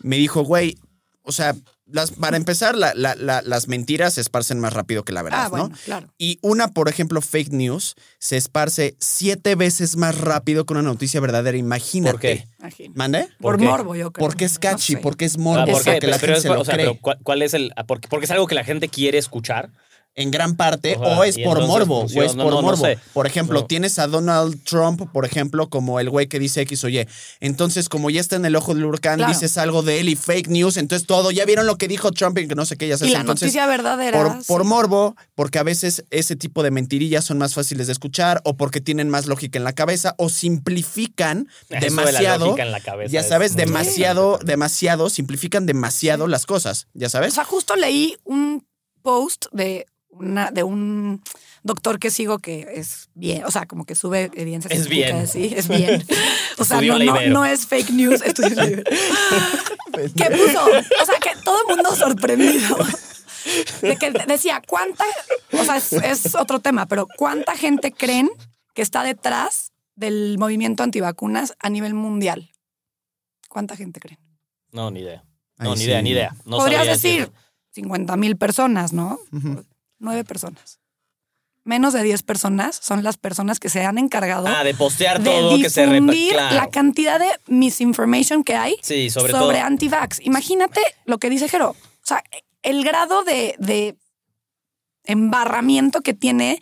Me dijo, güey, o sea, las, para empezar, la- la- la- las mentiras se esparcen más rápido que la verdad, ah, bueno, ¿no? claro. Y una, por ejemplo, fake news, se esparce siete veces más rápido que una noticia verdadera. Imagínate. ¿Por qué? ¿Mande? ¿Por Por qué? morbo, yo creo. Porque es catchy, No sé. porque es Ah, morbo, ¿por qué? porque la Pero gente es- se lo o sea, cree. pero ¿cuál, cuál es el...? ah, Porque, porque es algo que la gente quiere escuchar. En gran parte, Ojalá. o es por morbo, o es No, por no, no morbo. sé. Por ejemplo, No. tienes a Donald Trump, por ejemplo, como el güey que dice X o Y. Entonces, como ya está en el ojo del huracán, Claro. dices algo de él y fake news, entonces todo, ya vieron lo que dijo Trump y que no sé qué, ya sabes. Y la entonces, noticia verdadera. por, morbo, porque a veces ese tipo de mentirillas son más fáciles de escuchar, o porque tienen más lógica en la cabeza, o simplifican [LAUGHS] Eso de la demasiado. en la cabeza Ya es sabes, demasiado, demasiado, simplifican demasiado las cosas, ya O sabes. sea, justo leí un post de una, de un doctor que sigo que es bien, o sea, como que sube evidencias Es bien. Sí, es bien. [LAUGHS] O sea, no, no, no es fake news, estudió Ibero. [LAUGHS] que puso, o sea, que todo el mundo sorprendido. De que decía, ¿cuánta? O sea, es, es otro tema, pero ¿cuánta gente creen que está detrás del movimiento antivacunas a nivel mundial? ¿Cuánta gente creen? No, ni idea. No, Ay, ni sí. idea, ni idea. No Podrías decir decirte. 50 mil personas, ¿no? Nueve personas. Menos de 10 personas son las personas que se han encargado Ah, de postear de todo que se difundir claro. la cantidad de misinformation que hay Sí, sobre, sobre, todo. anti-vax. Imagínate lo que dice Jero. O sea, el grado de, de embarramiento que tiene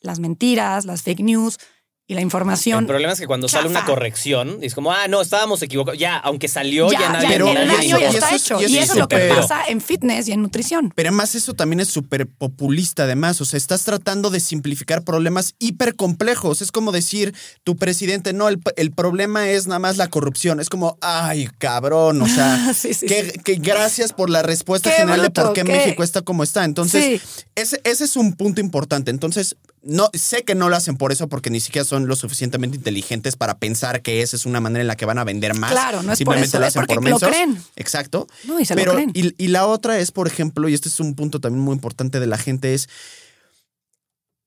las mentiras, las fake news y la El información. problema es que cuando sale una corrección, es como, ah, no, estábamos equivocados. Ya, aunque salió, ya, ya, nadie. Pero- el daño ya está hecho. y eso Y es eso es lo que pasa en fitness y en nutrición. Pero además eso también es súper populista además, o sea, estás tratando de simplificar problemas hiper complejos. Es como decir, tu presidente, no, el, el problema es nada más la corrupción. Es como, ay, cabrón, o sea, [LAUGHS] Sí, sí, que, que gracias por la respuesta Qué general de por qué qué- México está como está. Entonces, Sí. ese, ese es un punto importante. Entonces, no, sé que no lo hacen por eso porque ni siquiera son lo suficientemente inteligentes para pensar que esa es una manera en la que van a vender más. Claro, no es por Simplemente eso, lo es hacen porque por lo mensos. creen. Exacto. No, y se lo creen. y, y la otra es, por ejemplo, y este es un punto también muy importante de la gente, es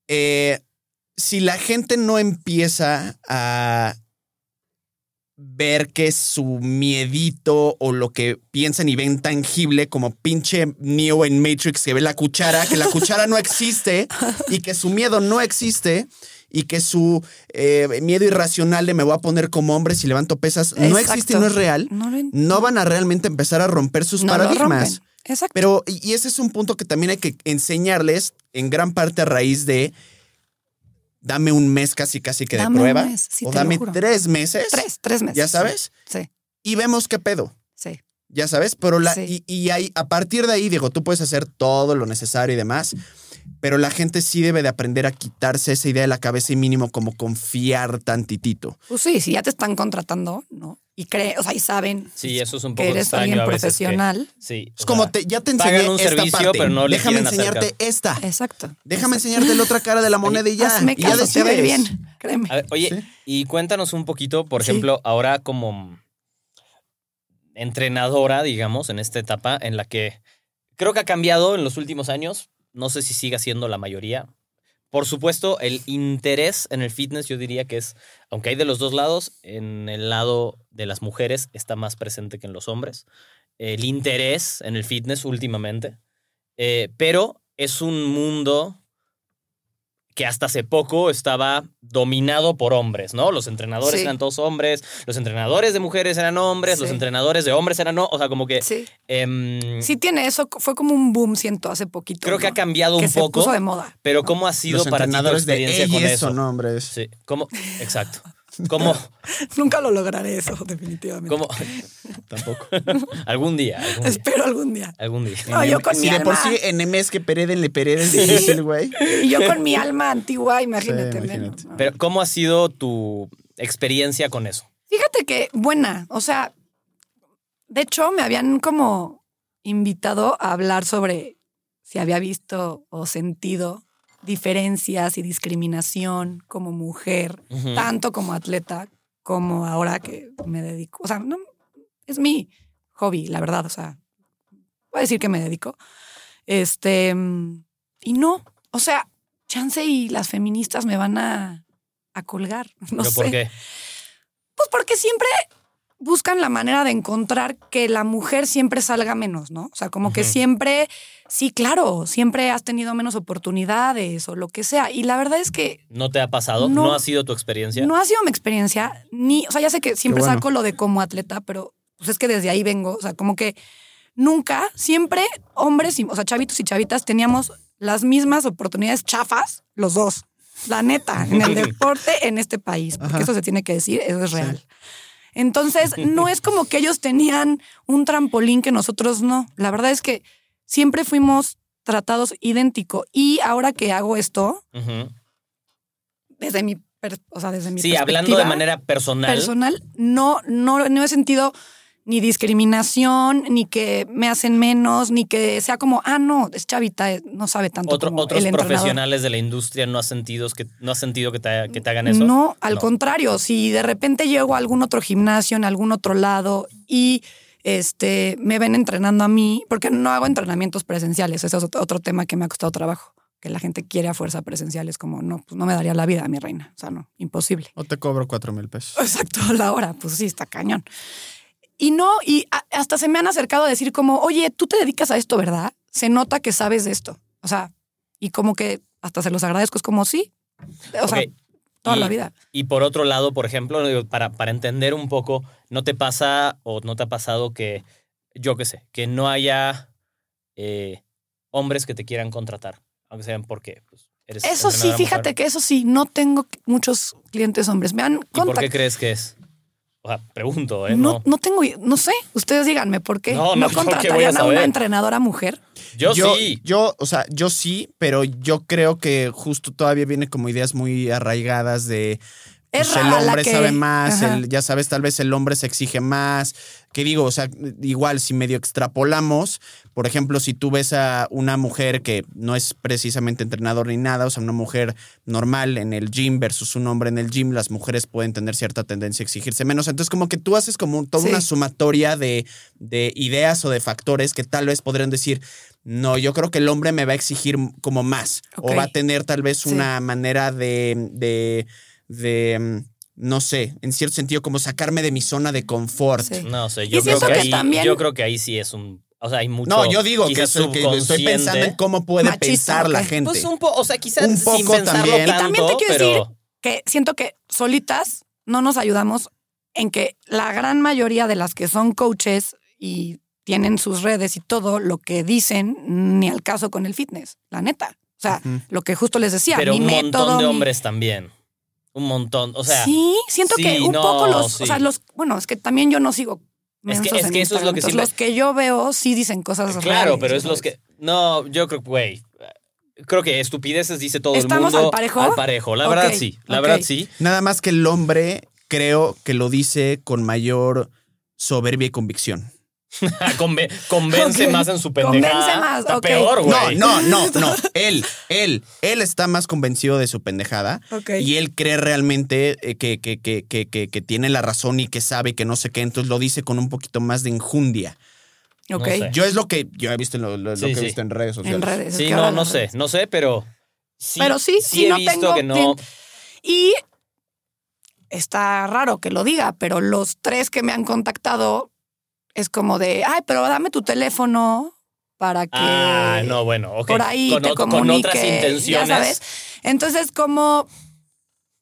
eh, si la gente no empieza a ver que su miedito o lo que piensan y ven tangible como pinche Neo en Matrix que ve la cuchara, que la [LAUGHS] cuchara no existe y que su miedo no existe y que su eh, miedo irracional de me voy a poner como hombre si levanto pesas no existe y no es real, No, lo- no van a realmente empezar a romper sus no paradigmas. Exacto. Pero, y ese es un punto que también hay que enseñarles en gran parte a raíz de dame un mes casi casi que de Dame un prueba. mes, sí, o dame tres meses. tres, tres meses. ¿Ya sabes? Sí, Y vemos qué pedo. sí. Ya sabes, pero la, Sí. y, y ahí, a partir de ahí, digo, tú puedes hacer todo lo necesario y demás, pero la gente sí debe de aprender a quitarse esa idea de la cabeza y mínimo como confiar tantitito. Pues sí, si ya te están contratando, ¿no? Y cree, o sea, y saben Sí, eso es un que poco eres extraño alguien a veces que- profesional. sí. Es como sea, te, ya te pagan enseñé un esta servicio, parte. pero no le Déjame enseñarte esta. Exacto. Déjame exacto. enseñarte la otra cara de la moneda y ya. Hazme y ya caso, te va a ir decides. bien. Créeme. A ver, oye, Sí. y cuéntanos un poquito, por Sí. ejemplo, ahora como entrenadora, digamos, en esta etapa en la que creo que ha cambiado en los últimos años, no sé si siga siendo la mayoría. Por supuesto, el interés en el fitness yo diría que es, aunque hay de los dos lados, en el lado de las mujeres está más presente que en los hombres. El interés en el fitness últimamente, eh, pero es un mundo que hasta hace poco estaba dominado por hombres, ¿no? Los entrenadores Sí. eran todos hombres, los entrenadores de mujeres eran hombres, los entrenadores de hombres eran no, o sea, como que Sí. em, Sí tiene eso, fue como un boom, siento, hace poquito. creo que ha cambiado que un se poco, puso de moda. pero ¿cómo ha sido Los para ti tu de experiencia con eso? eso, nombres. Sí, ¿cómo? Exacto. ¿Cómo? [LAUGHS] Nunca lo lograré eso, definitivamente. ¿Cómo? [LAUGHS] Tampoco. [LAUGHS] algún día, algún día. Espero algún día. Algún día. No, yo con si mi de por sí en MS que pereden le pereden difícil, güey. Y yo con mi alma antigua, imagínate. Sí, menos, imagínate. ¿no? Pero ¿cómo ha sido tu experiencia con eso? Fíjate que buena, o sea, de hecho me habían como invitado a hablar sobre si había visto o sentido diferencias y discriminación como mujer, tanto como atleta como ahora que me dedico, o sea, no, es mi hobby, la verdad, o sea, voy a decir que me dedico. Este, y no, o sea, chance y las feministas me van a, a colgar, [LAUGHS] no ¿Pero sé. por qué? Pues porque siempre buscan la manera de encontrar que la mujer siempre salga menos, ¿no? O sea, como que siempre, sí, claro, siempre has tenido menos oportunidades o lo que sea. Y la verdad es que ¿No te ha pasado? No. ¿No, ha sido tu experiencia? no ha sido mi experiencia, ni, o sea, ya sé que siempre bueno. saco lo de como atleta, pero pues es que desde ahí vengo, o sea, como que nunca, siempre hombres, y, o sea, chavitos y chavitas teníamos las mismas oportunidades chafas, los dos. La neta, en el [LAUGHS] deporte en este país, porque Ajá. eso se tiene que decir, eso es real. Entonces, no es como que ellos tenían un trampolín que nosotros no. La verdad es que siempre fuimos tratados idéntico. Y ahora que hago esto, desde mi, o sea, desde mi Sí, hablando de manera personal. personal, no, no, no he sentido ni discriminación, ni que me hacen menos, ni que sea como, ah, no, es chavita, eh, no sabe tanto Otro- como otros el profesionales de la industria no has sentido que, no has sentido que te, que te hagan eso. No, al No. contrario, si de repente llego a algún otro gimnasio, en algún otro lado, y este, me ven entrenando a mí, porque no hago entrenamientos presenciales, ese es otro, otro tema que me ha costado trabajo, que la gente quiere a fuerza presenciales, como, no, pues no me daría la vida, mi reina, o sea, no, imposible. O te cobro cuatro mil pesos. [LAUGHS] Exacto, la hora, pues sí, está cañón. Y no, y hasta se me han acercado a decir como, oye, tú te dedicas a esto, ¿verdad? Se nota que sabes de esto. O sea, y como que hasta se los agradezco, es como, sí. O sea, toda Y- la vida. Y por otro lado, por ejemplo, para, para entender un poco, ¿no te pasa o no te ha pasado que, yo qué sé, que no haya eh, hombres que te quieran contratar? Aunque sean porque pues, eres Eso sí, fíjate mujer. que eso sí, no tengo muchos clientes hombres. Me han ¿Y por qué crees que es? O sea, pregunto, ¿eh? No, No. no tengo, no sé, ustedes díganme por qué. No, no, ¿por qué voy a contratarían a, una entrenadora mujer? Yo, yo, sí. Yo, o sea, yo sí, pero yo creo que justo todavía viene como ideas muy arraigadas de pues, el hombre que- sabe más, el- ya sabes, tal vez el hombre se exige más. Que digo, o sea, igual si medio extrapolamos, por ejemplo, si tú ves a una mujer que no es precisamente entrenador ni nada, o sea, una mujer normal en el gym versus un hombre en el gym, las mujeres pueden tener cierta tendencia a exigirse menos. Entonces, como que tú haces como toda Sí. una sumatoria de, de ideas o de factores que tal vez podrían decir, no, yo creo que el hombre me va a exigir como más, o va a tener tal vez Sí. una manera de, de, de, mm, no sé, en cierto sentido, como sacarme de mi zona de confort. Sí. No sé, yo creo que, que ahí, también- yo creo que ahí sí es un. O sea, hay mucho. No, yo digo que, quizás eso- que estoy pensando en cómo puede Machista, pensar la gente. Pues un poco, o sea, quizás Un sin poco pensarlo también. Y también te quiero pero decir- Que siento que solitas no nos ayudamos en que la gran mayoría de las que son coaches y tienen sus redes y todo, lo que dicen, ni al caso con el fitness, la neta. O sea, lo que justo les decía. pero mi un montón de mi- hombres también. Un montón, o sea, sí, siento sí, que un no, poco los, sí. o sea, los, bueno, es que también yo no sigo. Es que- es eso es lo que Los que yo veo sí dicen cosas claro, reales, pero es los que no, yo creo que güey, creo que estupideces dice todo el ¿Estamos mundo al parejo? Al parejo, la verdad sí, la verdad sí. Nada más que el hombre creo que lo dice con mayor soberbia y convicción. [LAUGHS] Conve- convence más en su convence pendejada. más, Está peor, No, güey. no, no, [LAUGHS] no. Él, él, él está más convencido de su pendejada Ok. y él cree realmente eh, que, que, que, que, que, que tiene la razón y que sabe que no sé qué, entonces lo dice con un poquito más de enjundia. Ok. No sé. Yo es lo que yo he visto en lo, lo- lo Sí, que sí. he visto en redes sociales. En redes. es Sí, no, no sé, no sé, pero sí, Pero sí, sí, he no visto tengo que no. Y está raro que lo diga, pero los tres que me han contactado es como de, ay, pero dame tu teléfono para que Ah, no, bueno, ok. por ahí con, te con comunique, otras intenciones. ya sabes. Entonces como,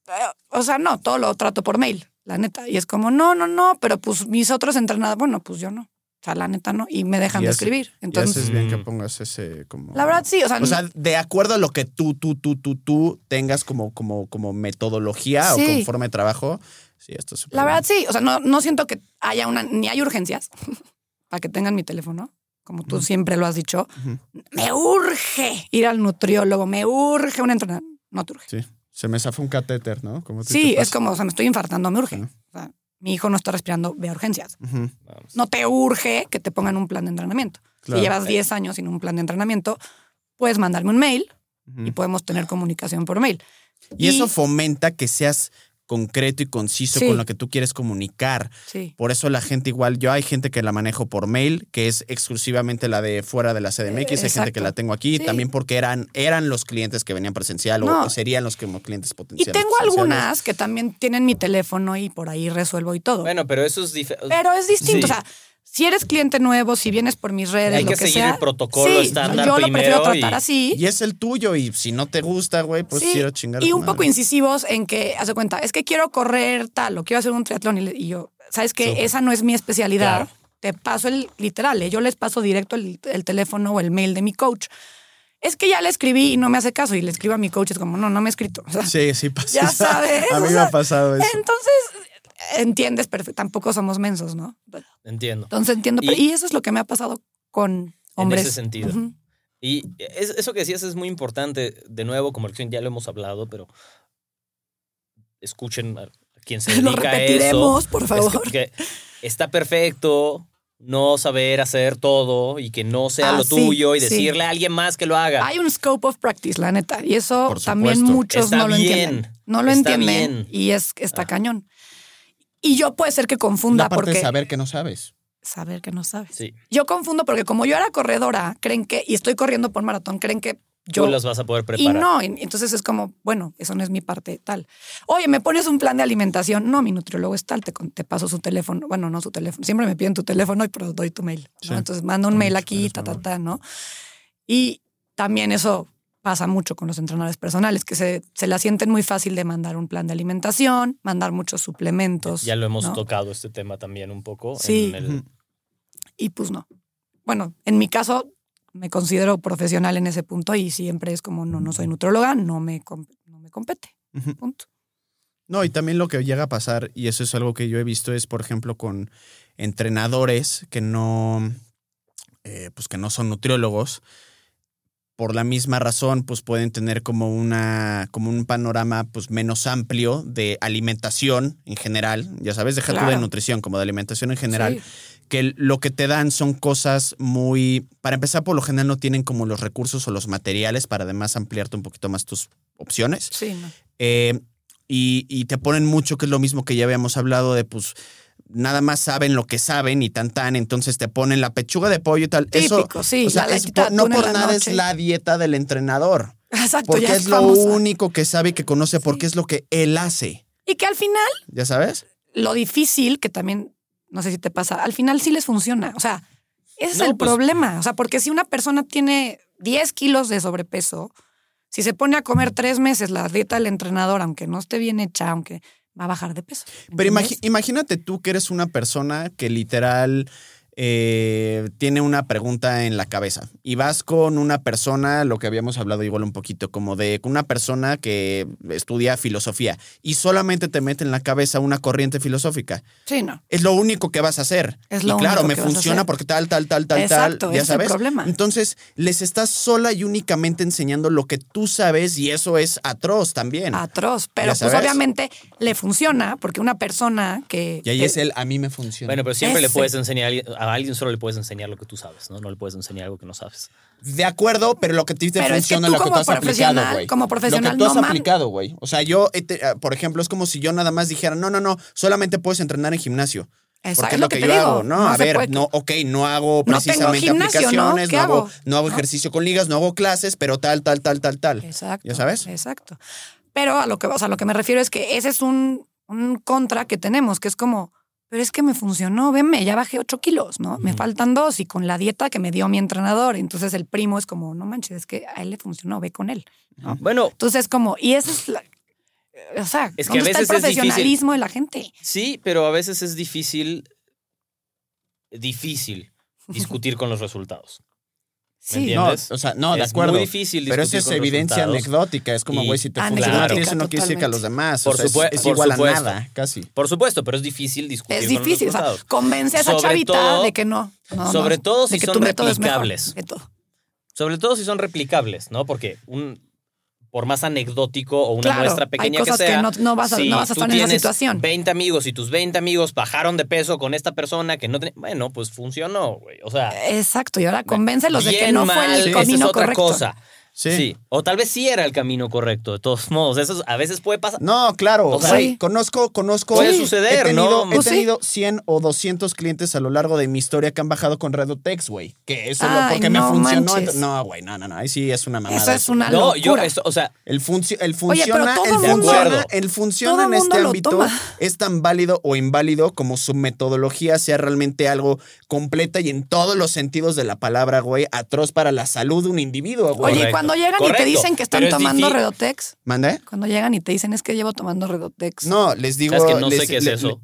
eh, o sea, no, todo lo trato por mail, la neta. Y es como, no, no, no, pero pues mis otros entrenados, bueno, pues yo no. O sea, la neta no. Y me dejan Y de hace- escribir. Entonces, bien que Mm. pongas ese como. la verdad sí, o sea, O sea, de acuerdo a lo que tú, tú, tú, tú, tú tengas como, como, como metodología o como forma de trabajo, sí, esto es súper La bien. verdad sí, o sea, no, no siento que haya una, ni hay urgencias [LAUGHS] para que tengan mi teléfono, como tú siempre lo has dicho. Me urge ir al nutriólogo, me urge un entrenador. No te urge. Sí, se me zafó un catéter, ¿no? Como Sí, es como, o sea, me estoy infartando, me urge. O sea, mi hijo no está respirando, ve a urgencias. No te urge que te pongan un plan de entrenamiento. claro. Si llevas 10 años sin un plan de entrenamiento, puedes mandarme un mail y podemos tener comunicación por mail. Y eso fomenta que seas concreto y conciso Sí. con lo que tú quieres comunicar. Sí. Por eso la gente igual, yo hay gente que la manejo por mail, que es exclusivamente la de fuera de la CDMX, hay gente que la tengo aquí, Sí. también porque eran, eran los clientes que venían presencial o- No. o, serían los como clientes Y potenciales. tengo potenciales. algunas que también tienen mi teléfono y por ahí resuelvo y todo. Bueno, pero eso es diferente. Pero es distinto. Sí. O sea, si eres cliente nuevo, si vienes por mis redes, Hay lo que que, seguir sea, el protocolo sí, estándar Yo lo prefiero primero y- tratar así. Y es el tuyo, y si no te gusta, güey, pues Sí, quiero chingar. y un poco madre. incisivos en que, haz de cuenta, es que quiero correr tal o quiero hacer un triatlón. Y, y yo, ¿sabes qué? Súper. Esa no es mi especialidad. Claro. Te paso el literal, ¿eh? yo les paso directo el, el teléfono o el mail de mi coach. Es que ya le escribí y no me hace caso. Y le escribo a mi coach, es como, no, no me ha escrito. O sea, Sí, sí pasa. Ya sabes, [LAUGHS] A mí o me sea, ha pasado eso. Entonces, entiendes perfecto. Tampoco somos mensos, ¿no? Entiendo. Entonces entiendo. Y- pero- Y, eso es lo que me ha pasado con hombres. ese sentido. Y es- eso que decías es muy importante. De nuevo, como ya lo hemos hablado, pero escuchen a quien se [LAUGHS] Lo dedica a eso. repetiremos, por Es favor. que, que está perfecto no saber hacer todo y que no sea Ah, lo sí, tuyo y sí. decirle a alguien más que lo haga. Hay un scope of practice, la neta. Y eso también muchos Está no lo entienden. No lo entienden. bien. Y es está Ah. cañón. Y yo puede ser que confunda La parte porque de saber que no sabes. saber que no sabes. Sí, Yo confundo porque como yo era corredora, creen que, y estoy corriendo por maratón, creen que yo tú las vas a poder Y preparar. no, y entonces es como, bueno, eso no es mi parte tal. Oye, ¿me pones un plan de alimentación? No, mi nutriólogo es tal, te, te paso su teléfono. Bueno, no su teléfono. Siempre me piden tu teléfono y pero doy tu mail. ¿no? Sí. Entonces mando un mail aquí, ta, ta, ta, ¿no? Y también eso pasa mucho con los entrenadores personales, que se, se la sienten muy fácil de mandar un plan de alimentación, mandar muchos suplementos. Ya lo hemos ¿no? tocado este tema también un poco. Sí. en el- Ujú. Y pues no. Bueno, en mi caso me considero profesional en ese punto y siempre es como, no, no soy nutrióloga, no me, no me compete. Punto. No, y también lo que llega a pasar, y eso es algo que yo he visto, es, por ejemplo, con entrenadores que no, eh, pues que no son nutriólogos, por la misma razón, pues pueden tener como una, como un panorama pues menos amplio de alimentación en general, ya sabes, deja tú de Claro. nutrición, como de alimentación en general, Sí. que lo que te dan son cosas muy, para empezar, por lo general no tienen como los recursos o los materiales para además ampliarte un poquito más tus opciones. Sí, no. Eh, y, y te ponen mucho, que es lo mismo que ya habíamos hablado de, pues, nada más saben lo que saben y tan tan, entonces te ponen la pechuga de pollo y tal. Eso, Típico, sí, o sea, la es por- no por nada noche. es la dieta del entrenador. Exacto, Porque ya es es lo único que sabe y que conoce, porque es lo que él hace. Y que al final, ¿Ya sabes? lo difícil, que también, no sé si te pasa, al final sí les funciona. O sea, ese es No, el pues- problema. O sea, porque si una persona tiene 10 kilos de sobrepeso, si se pone a comer tres meses la dieta del entrenador, aunque no esté bien hecha, aunque va a bajar de peso. Pero imagínate tú que eres una persona que literal eh, tiene una pregunta en la cabeza y vas con una persona, lo que habíamos hablado igual un poquito, como de una persona que estudia filosofía y solamente te mete en la cabeza una corriente filosófica. Sí, no. Es lo único que vas a hacer. Es y lo claro, único me que funciona porque tal, tal, tal, tal, Exacto, tal. Ya es el sabes. problema. Entonces, les estás sola y únicamente enseñando lo que tú sabes y eso es atroz también. Atroz. Pero pues sabes. obviamente le funciona porque una persona que... y ahí que- es el a mí me funciona. Bueno, pero siempre le puedes enseñar a alguien, a alguien solo le puedes enseñar lo que tú sabes, ¿no? No le puedes enseñar algo que no sabes. De acuerdo, pero lo que te Pero es que funciona tú lo que tú como has aplicado, profesional- güey. como Lo profesional que tú has no man- aplicado, güey. O sea, yo, eh, ah, por ejemplo, es como si yo nada más dijera, no, no, no, solamente puedes entrenar en gimnasio. Exacto, Porque es lo que, yo digo, hago, ¿no? a ver, puede. no, ok, no hago No tengo precisamente gimnasio, ¿no? aplicaciones, ¿Qué no, hago, hago? no hago ¿No? ejercicio con ligas, no hago clases, pero tal, tal, tal, tal, tal. Exacto. ¿Ya sabes? Exacto. Pero a lo que, o sea, lo que me refiero es que ese es un, un contra que tenemos, que es como, pero es que me funcionó, veme, ya bajé 8 kilos, ¿no? Me faltan dos y con la dieta que me dio mi entrenador. Entonces el primo es como, no manches, es que a él le funcionó, ve con él. Bueno, Entonces es como, y esa es la. O sea, Es que a ¿dónde está el veces es profesionalismo de la gente? sí, pero a veces es difícil, difícil discutir con los resultados. Sí. No, ¿Entiendes? o sea, no, de Es acuerdo. muy difícil Pero eso es con evidencia anecdótica. Es como, güey, si te funciona a ti, eso no quiere decir que a los demás. Por o sea, es- es, igual supuesto. a nada, casi. Por supuesto, pero es difícil discutir Es con los difícil. O sea, resultados. convence a esa Sobre chavita todo- de que no. no, sobre no, todo si que son es replicables. Sobre todo si son replicables, ¿no? Porque un, por más anecdótico o una Claro, muestra hay pequeña cosas que que sea. no- no vas a- si no vas a estar en esa situación. 20 amigos y tus 20 amigos bajaron de peso con esta persona que no tenía. Bueno, pues funcionó, güey. O sea. Exacto. Y ahora convéncelos de que no fue mal, el esa es camino otra correcto. cosa. Sí. Sí. O tal vez sí era el camino correcto, de todos modos. Eso a veces puede pasar. No, claro. O sea, sí. conozco, conozco. Puede he suceder, tenido, ¿no? He Pues tenido 100 o 200 clientes a lo largo de mi historia que han bajado con Redotex, güey. Que eso es lo Ay, porque me no funcionó. manches. No, güey, no, no, no. Ahí sí es una mamada. Eso es una No, locura. yo, esto, o sea, El, el Oye, pero funciona, todo el mundo- funciona, el funciona Todo en este ámbito toma. es tan válido o inválido como su metodología sea realmente algo completa y en todos los sentidos de la palabra, güey, atroz para la salud de un individuo, güey. Oye, cuando llegan y te dicen que están es tomando Redotex, ¿Mande? cuando llegan y te dicen es que llevo tomando Redotex. No, les digo. sabes que no les- sé qué es le- eso.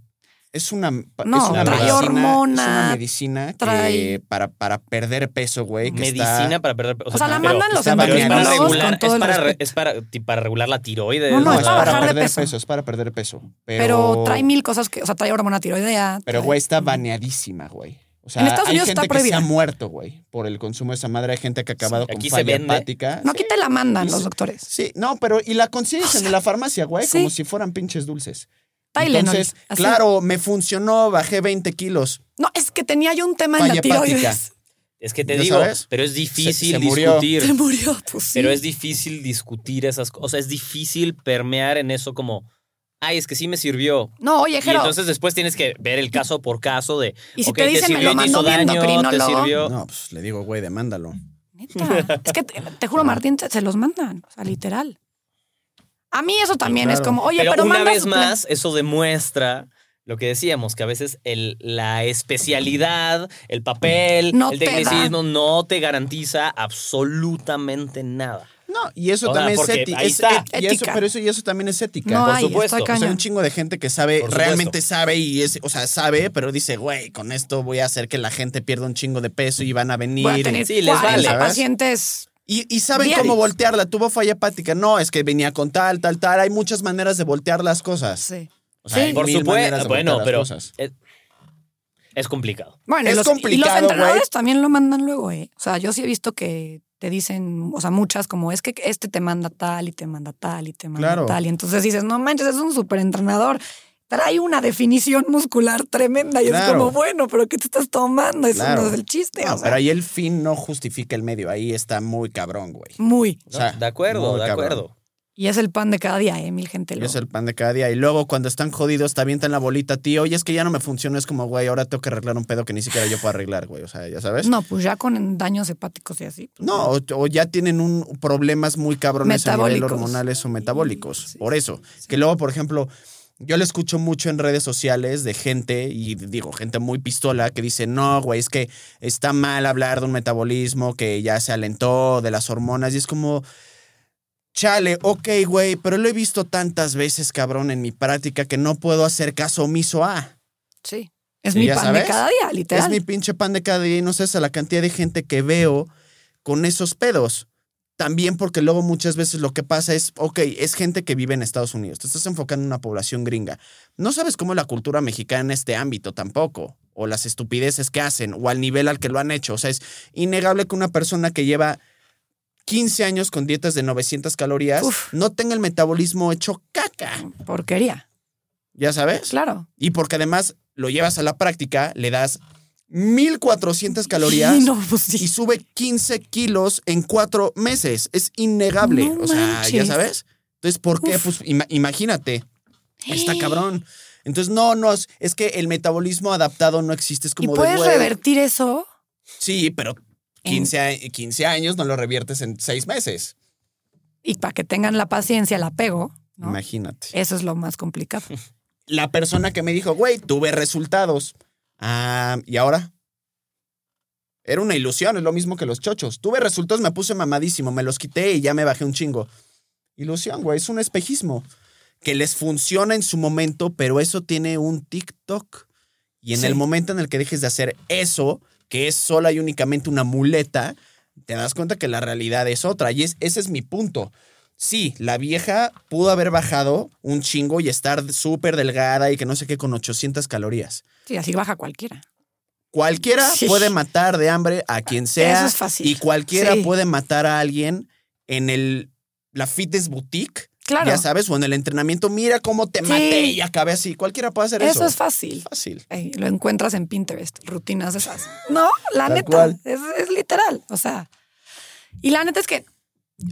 Es una, No, es una trae medicina, hormona, es una medicina que para, para perder peso, güey. medicina está- para perder peso. O sea, la mandan los es para endocrinólogos endocrinólogos regular, con todo es el para, re- es para, para regular la tiroides. No, no, No, es es para para bajar de perder peso. peso. es para perder peso. Pero, Pero trae mil cosas que, o sea, trae hormona tiroidea. Pero, trae- güey, está baneadísima, güey. O sea, En Estados hay Unidos gente está que se ha muerto, güey, por el consumo de esa madre. Hay gente que ha acabado Sí, con aquí se falla vende. hepática. No, Sí. aquí te la mandan los doctores. Sí, no, pero y la consigues en la farmacia, güey, Sí. como si fueran pinches dulces. Tylenol, Entonces, así. claro, me funcionó, bajé 20 kilos. No, es que tenía yo un tema en Falla la tiroides. Es que te ¿Ya digo, sabes? pero es Se- difícil se murió. discutir. Se murió, pues sí. Pero es difícil discutir esas cosas. O sea, es difícil permear en eso como, ay, es que sí me sirvió. No, oye, Y Jero, entonces después tienes que ver el caso por caso de, Y si te dicen, me sirvió lo y mandó mi daño, te endocrinólogo. sirvió. No, pues le digo, güey, demándalo. neta, es que te, te juro, Martín, se los mandan, o sea, literal. A mí eso también es como, oye, pero, pero, una manda vez más, eso demuestra lo que decíamos, que a veces el, la especialidad, el papel, No el tecnicismo no te garantiza absolutamente nada. No, y eso O sea, también es, ética. ahí está. y eso, pero eso y eso también es ética. No por hay, supuesto. está O sea, un chingo de gente que sabe, realmente sabe y es, o sea, sabe, pero dice, güey, con esto voy a hacer que la gente pierda un chingo de peso y van a venir. Voy a y- tener Sí, les 40 vale. Pacientes. Y, y saben cómo voltearla. Tuvo falla hepática. No, es que venía con tal, tal, tal. Hay muchas maneras de voltear las cosas. Sí. O sea, Sí. hay Por mil maneras supuesto, de bueno, pero cosas. es, es complicado. Bueno, y Es los, y los complicado, entrenadores también lo mandan luego, ¿eh? O sea, yo sí he visto que te dicen, o sea, muchas como es que este te manda tal y te manda tal y te manda Claro. tal. Y entonces dices, no manches, es un súper entrenador. Trae una definición muscular tremenda y Claro. es como, bueno, pero ¿qué te estás tomando? Eso Claro. no es el chiste. No, o sea, pero ahí el fin no justifica el medio. Ahí está muy cabrón, güey. muy. O sea, de acuerdo, muy de cabrón. acuerdo. Y es el pan de cada día, ¿eh? Mil gente Y lo... es el pan de cada día. Y luego cuando están jodidos, te avientan la bolita, tío. Oye, es que ya no me funciona. Es como, güey, ahora tengo que arreglar un pedo que ni siquiera yo puedo arreglar, güey. O sea, ya sabes. No, pues ya con daños hepáticos y así. pues, No, o, o ya tienen un problemas muy cabrones a nivel hormonales o metabólicos. Sí. Por eso. Que luego, por ejemplo, yo le escucho mucho en redes sociales de gente, y digo, gente muy pistola, que dice, no, güey, es que está mal hablar de un metabolismo que ya se alentó, de las hormonas. Y es como, chale, ok, güey, pero lo he visto tantas veces, cabrón, en mi práctica que no puedo hacer caso omiso a. Sí. Es mi pan sabes. de cada día, literal. Es mi pinche pan de cada día y no sé, a la cantidad de gente que veo con esos pedos. También porque luego muchas veces lo que pasa es, ok, es gente que vive en Estados Unidos, te estás enfocando en una población gringa. No sabes cómo es la cultura mexicana en este ámbito tampoco, o las estupideces que hacen, o al nivel al que lo han hecho. O sea, es innegable que una persona que lleva 15 años con dietas de 900 calorías Uf. no tenga el metabolismo hecho caca, Porquería. ¿ya sabes? Claro. Y porque además lo llevas a la práctica, le das 1400 calorías Y [LAUGHS] no, pues sí. y sube 15 kilos en cuatro meses. Es innegable. No o sea, ya sabes. Entonces, ¿por qué? Uf. Pues ima- imagínate. Está cabrón. Entonces, no, no, es- que el metabolismo adaptado no existe. Es ¿Y como de, puedes revertir eso? Sí, pero 15, a- 15 años no lo reviertes en 6 meses. Y para que tengan la paciencia, el apego, ¿no? Imagínate. Eso es lo más complicado. [LAUGHS] La persona que me dijo, güey, tuve resultados. Ah, ¿y ahora? Era una ilusión, es lo mismo que los chochos. Tuve resultados, me puse mamadísimo, me los quité y ya me bajé un chingo. Ilusión, güey, es un espejismo. Que les funciona en su momento, pero eso tiene un TikTok. Y en Sí. el momento en el que dejes de hacer eso, que es sola y únicamente una muleta, te das cuenta que la realidad es otra. Y es, ese es mi punto. Sí, la vieja pudo haber bajado un chingo y estar súper delgada y que no sé qué con 800 calorías. Sí, así baja cualquiera. Cualquiera Sí. puede matar de hambre a quien sea. Eso es fácil. Y cualquiera Sí. puede matar a alguien en el, la fitness boutique. Claro. Ya sabes, o en el entrenamiento. Mira cómo te Sí. maté y acabé así. Cualquiera puede hacer eso. Eso es fácil. fácil. Ey, lo encuentras en Pinterest, rutinas esas. [LAUGHS] No, la Tal neta, es, es literal. O sea, y la neta es que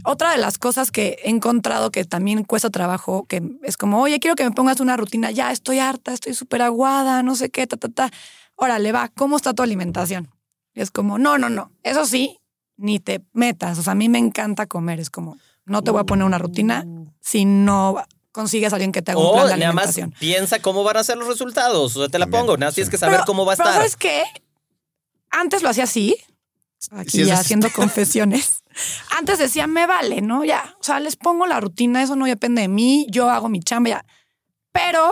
otra de las cosas que he encontrado que también cuesta trabajo, que es como, oye, quiero que me pongas una rutina, ya estoy harta, estoy súper aguada, no sé qué, ta, ta, ta. Órale, va, ¿cómo está tu alimentación? Y es como, no, no, no, eso sí, ni te metas. O sea, a mí me encanta comer, es como, no te voy a poner una rutina si no consigues a alguien que te haga un O plan de nada más alimentación. piensa cómo van a ser los resultados. O sea, te la pongo. Nada, más tienes que saber Pero- cómo va a pero estar. ¿sabes qué? Antes lo hacía así. Aquí Sí, ya es- haciendo [LAUGHS] confesiones. Antes decía, me vale, ¿no? Ya, o sea, les pongo la rutina, eso no depende de mí, yo hago mi chamba ya. Pero,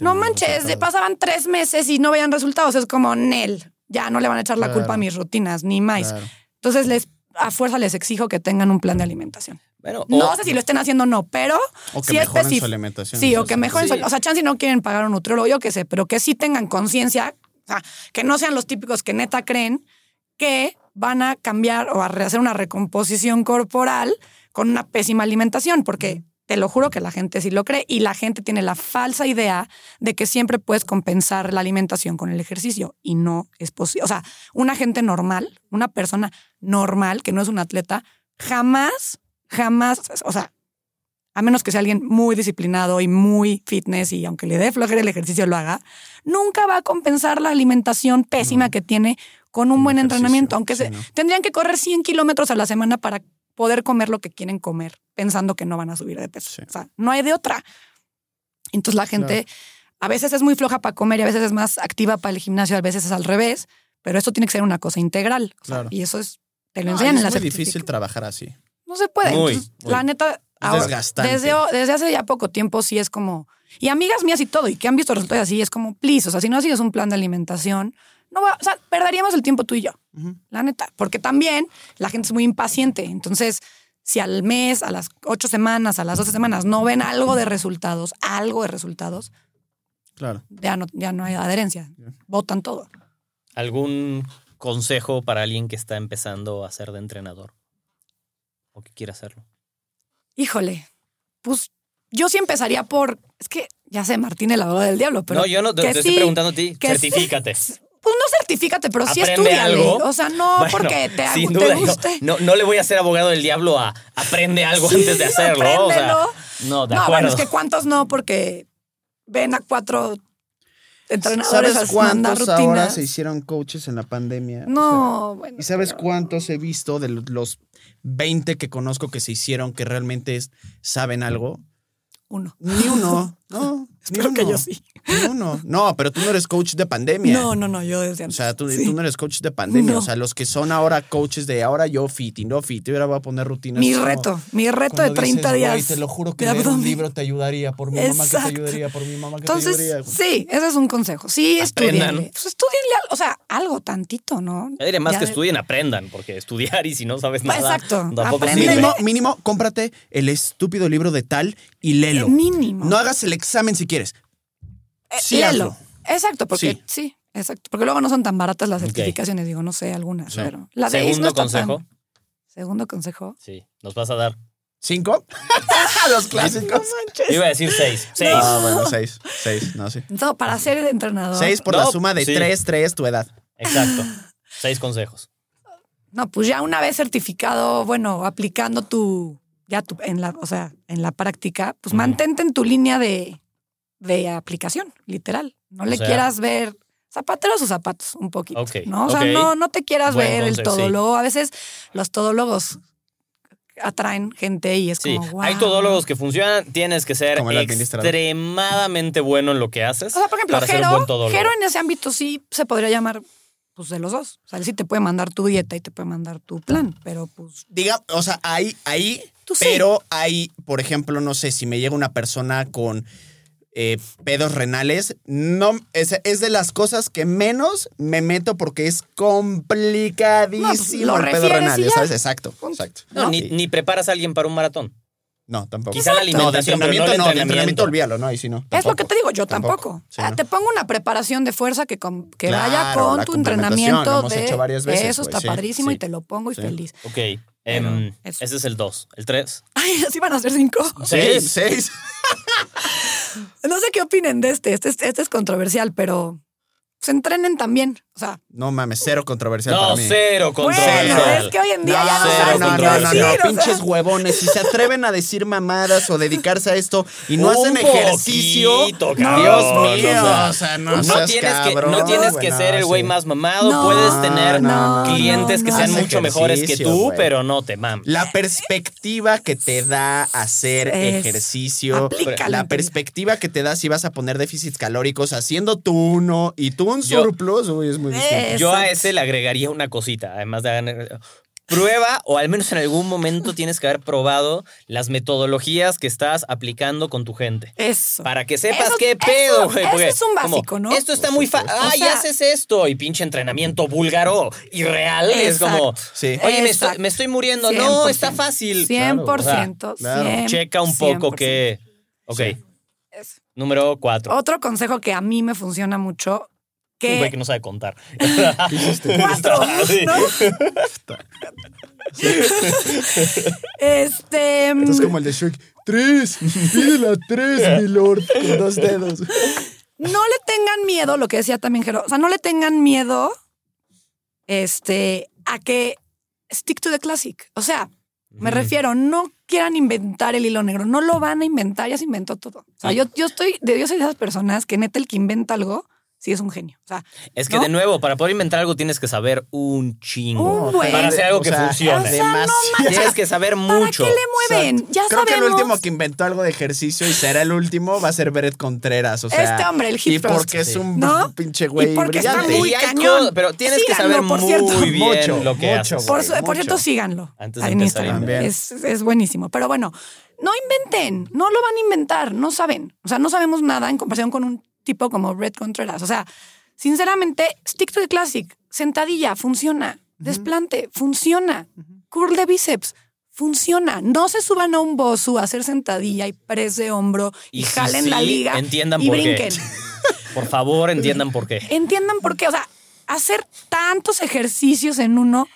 No, manches, pasaban tres meses y no veían resultados. Es como, Nel, ya no le van a echar la Claro. culpa a mis rutinas, ni más. Claro. Entonces, les a fuerza les exijo que tengan un plan de alimentación. Bueno, No o- sé si lo estén haciendo o no, pero O que sí mejoren su alimentación. Sí, o que mejoren. Sí. su- O sea, chance si no quieren pagar a un nutriólogo, yo qué sé, pero que sí tengan conciencia, o sea, que no sean los típicos que neta creen que van a cambiar o a hacer una recomposición corporal con una pésima alimentación, porque te lo juro que la gente sí lo cree y la gente tiene la falsa idea de que siempre puedes compensar la alimentación con el ejercicio y no es posible. O sea, una gente normal, una persona normal que no es un atleta, jamás, jamás, o sea, a menos que sea alguien muy disciplinado y muy fitness y aunque le dé flojera el ejercicio lo haga, nunca va a compensar la alimentación pésima No. que tiene con un buen entrenamiento, aunque sí, se, no. tendrían que correr 100 kilómetros a la semana para poder comer lo que quieren comer, pensando que no van a subir de peso. Sí. O sea, no hay de otra. Entonces la gente a veces es muy floja para comer y a veces es más activa para el gimnasio, a veces es al revés, pero esto tiene que ser una cosa integral. O sea, Claro. y eso es, te lo enseñan en la es muy difícil trabajar así. No se puede. Muy, Entonces, muy. La neta, ahora, desgastante. desde, desde hace ya poco tiempo sí es como... Y amigas mías y todo, y que han visto resultados así, es como, please, o sea, si no sigues un plan de alimentación, no va, o sea, perderíamos el tiempo tú y yo, la neta. Porque también la gente es muy impaciente. Entonces, si al mes, a las ocho semanas, a las doce semanas no ven algo de resultados, algo de resultados, Claro. ya no, ya no hay adherencia. Votan todo. ¿Algún consejo para alguien que está empezando a ser de entrenador? O que quiera hacerlo? Híjole, pues yo sí empezaría por. Es que ya sé, Martín, el abogado del diablo, pero. no, yo no te, estoy preguntando a ti. sí. Certifícate. Pues no certifícate, pero sí ¿Aprende estudiale. algo? O sea, no Bueno, porque te, sin te duda, guste. no, no le voy a ser abogado del diablo a aprende algo Sí, antes de hacerlo. O sea, no, de no, acuerdo. bueno, es que cuántos no, porque ven a cuatro entrenadores ¿Sabes cuántos ahora rutinas. se hicieron coaches en la pandemia? O sea, No, bueno. ¿Y sabes pero- cuántos he visto de los 20 que conozco que se hicieron que realmente es- saben algo? Uno. Ni uno. No, ni Espero que yo sí. Ni uno. No, pero tú no eres coach de pandemia. No, no, no, yo desde O antes. sea, tú, Sí. tú no eres coach de pandemia. No. O sea, los que son ahora coaches de ahora yo fit y no fit, y ahora voy a poner rutinas. Mi como reto, mi reto de cuando 30 dices, días. "Güey, te lo juro que leer un abdomen". libro te ayudaría. Por mi mamá que te Exacto. ayudaría. Por mi mamá que Entonces, te ayudaría. sí, ese es un consejo. Sí, estudienle. Pues estudienle, o sea, algo tantito, ¿no? Yo diría más Ya que de- estudien, aprendan, porque estudiar y si no sabes nada, exacto, tampoco. Mínimo, mínimo, cómprate el estúpido libro de tal y léelo. Mínimo. No hagas el examen si quieres. Eh, sí, léelo. hazlo. Exacto, porque Sí. sí. exacto. Porque luego no son tan baratas las certificaciones, digo, no sé, algunas, pero la de Segundo no está consejo. tan- Segundo consejo. Sí, nos vas a dar. ¿Cinco? [LAUGHS] Los clásicos. Iba a decir seis. Seis. Ah, bueno, seis. Seis, no, sí. No, para ser entrenador. Seis por No, la suma de sí. tres, tres, tu edad. Exacto. [LAUGHS] Seis consejos. No, pues ya una vez certificado, bueno, aplicando tu, ya tu, en la, o sea, en la práctica, pues mantente en tu línea de, de aplicación, literal. No O le sea- quieras ver zapateros o zapatos, un poquito. Ok, ¿no? O sea, no, no te quieras Buen ver el consejo, sí. todólogo. A veces los todólogos atraen gente y es Sí, como, wow. hay todólogos que funcionan. Tienes que ser extremadamente bueno en lo que haces. O sea, por ejemplo, Jero, todólogo. En ese ámbito sí se podría llamar pues de los dos. O sea, él sí te puede mandar tu dieta y te puede mandar tu plan, pero pues Diga, o sea, ahí, ahí, Tú sí. pero hay, por ejemplo, no sé, si me llega una persona con eh, pedos renales, no, es, es de las cosas que menos me meto porque es complicadísimo No, pues, lo el pedo renal, sabes, exacto, exacto. No, ni, ni preparas a alguien para un maratón. No, tampoco. Quizá la No, de alimentación, pero no entrenamiento el no, de entrenamiento. entrenamiento olvídalo, no, ahí sí no. Es lo que te digo, yo tampoco. Sí, Ah, no. Te pongo una preparación de fuerza que, con- que vaya con tu entrenamiento lo hemos de hecho varias veces, eso está sí, padrísimo sí. y te lo pongo y Sí. feliz. Ok. em, ese es el 2. El 3. Ay, así van a ser cinco. Seis. Sí, seis. [LAUGHS] No sé qué opinen de este. Este, es- este es controversial, pero se entrenen también. Sea, No mames, cero controversial No, para mí. cero bueno, controversial. es que hoy en día ya no cero sabes no, no, no, no, sea. pinches huevones. Si se atreven a decir mamadas o dedicarse a esto y no Un hacen ejercicio, poquito, Dios mío, o sea, o sea, no, No seas tienes que, no cabrón, tienes güey, que no, ser el güey sí. más mamado. No, Puedes tener no, no, clientes que sean mucho mejores que tú, güey. pero no te mames. La perspectiva que te da hacer Es- ejercicio, aplícala la perspectiva que te da si vas a poner déficits calóricos haciendo tú uno y tú un Yo- surplus, uy, es muy distinto. Eh, Yo a ese le agregaría una cosita, además de ganar- Prueba, o al menos en algún momento tienes que haber probado las metodologías que estás aplicando con tu gente. Eso. Para que sepas Eso- qué pedo, güey. eso es un como, básico, ¿no? Esto está muy fácil. Ah, O y sea- haces esto. Y pinche entrenamiento búlgaro y real. Es como, Sí. oye, me estoy, Exacto. me estoy muriendo. No, 100%. está fácil. 100%. Claro, claro. 100%. Checa un poco que. Ok. Sí. Número cuatro. Otro consejo que a mí me funciona mucho, Un güey que que no sabe contar. [LAUGHS] cuatro, Sí. ¿no? [LAUGHS] Este. Esto es como el de Shrek. Tres, pídela tres, mi lord, con dos dedos. no le tengan miedo, lo que decía también Jero, o sea, no le tengan miedo este, a que stick to the classic. O sea, me refiero, no quieran inventar el hilo negro, no lo van a inventar, ya se inventó todo. O sea, yo, yo estoy, de yo soy de esas personas que neta el que inventa algo, sí es un genio. O sea, Es que ¿no? de nuevo, para poder inventar algo tienes que saber un chingo. Un buen. para hacer algo que sea, funcione. o sea, no demasiado. Tienes que saber mucho. ¿para qué le mueven? Ya Creo que el último que inventó algo de ejercicio y será el último va a ser Beret Contreras. O sea, Este hombre, el Y hip thrust. porque es un ¿No? pinche güey Y brillante. muy Y hay cañón. pero tienes que saber por muy cierto. bien Mucho, lo que mucho, haces. Por, por cierto, síganlo. Antes de en Instagram. También. Es, es buenísimo. Pero bueno, no inventen, no lo van a inventar, no saben. O sea, no sabemos nada en comparación con un tipo como Red Contreras. O sea, sinceramente, stick to the classic. Sentadilla, funciona. Desplante, funciona. Curl de bíceps. Funciona. No se suban a un bosu a hacer sentadilla y press de hombro y, Y si jalen la liga entiendan y por qué. brinquen. [LAUGHS] Por favor, entiendan por qué. Entiendan por qué. O sea, hacer tantos ejercicios en uno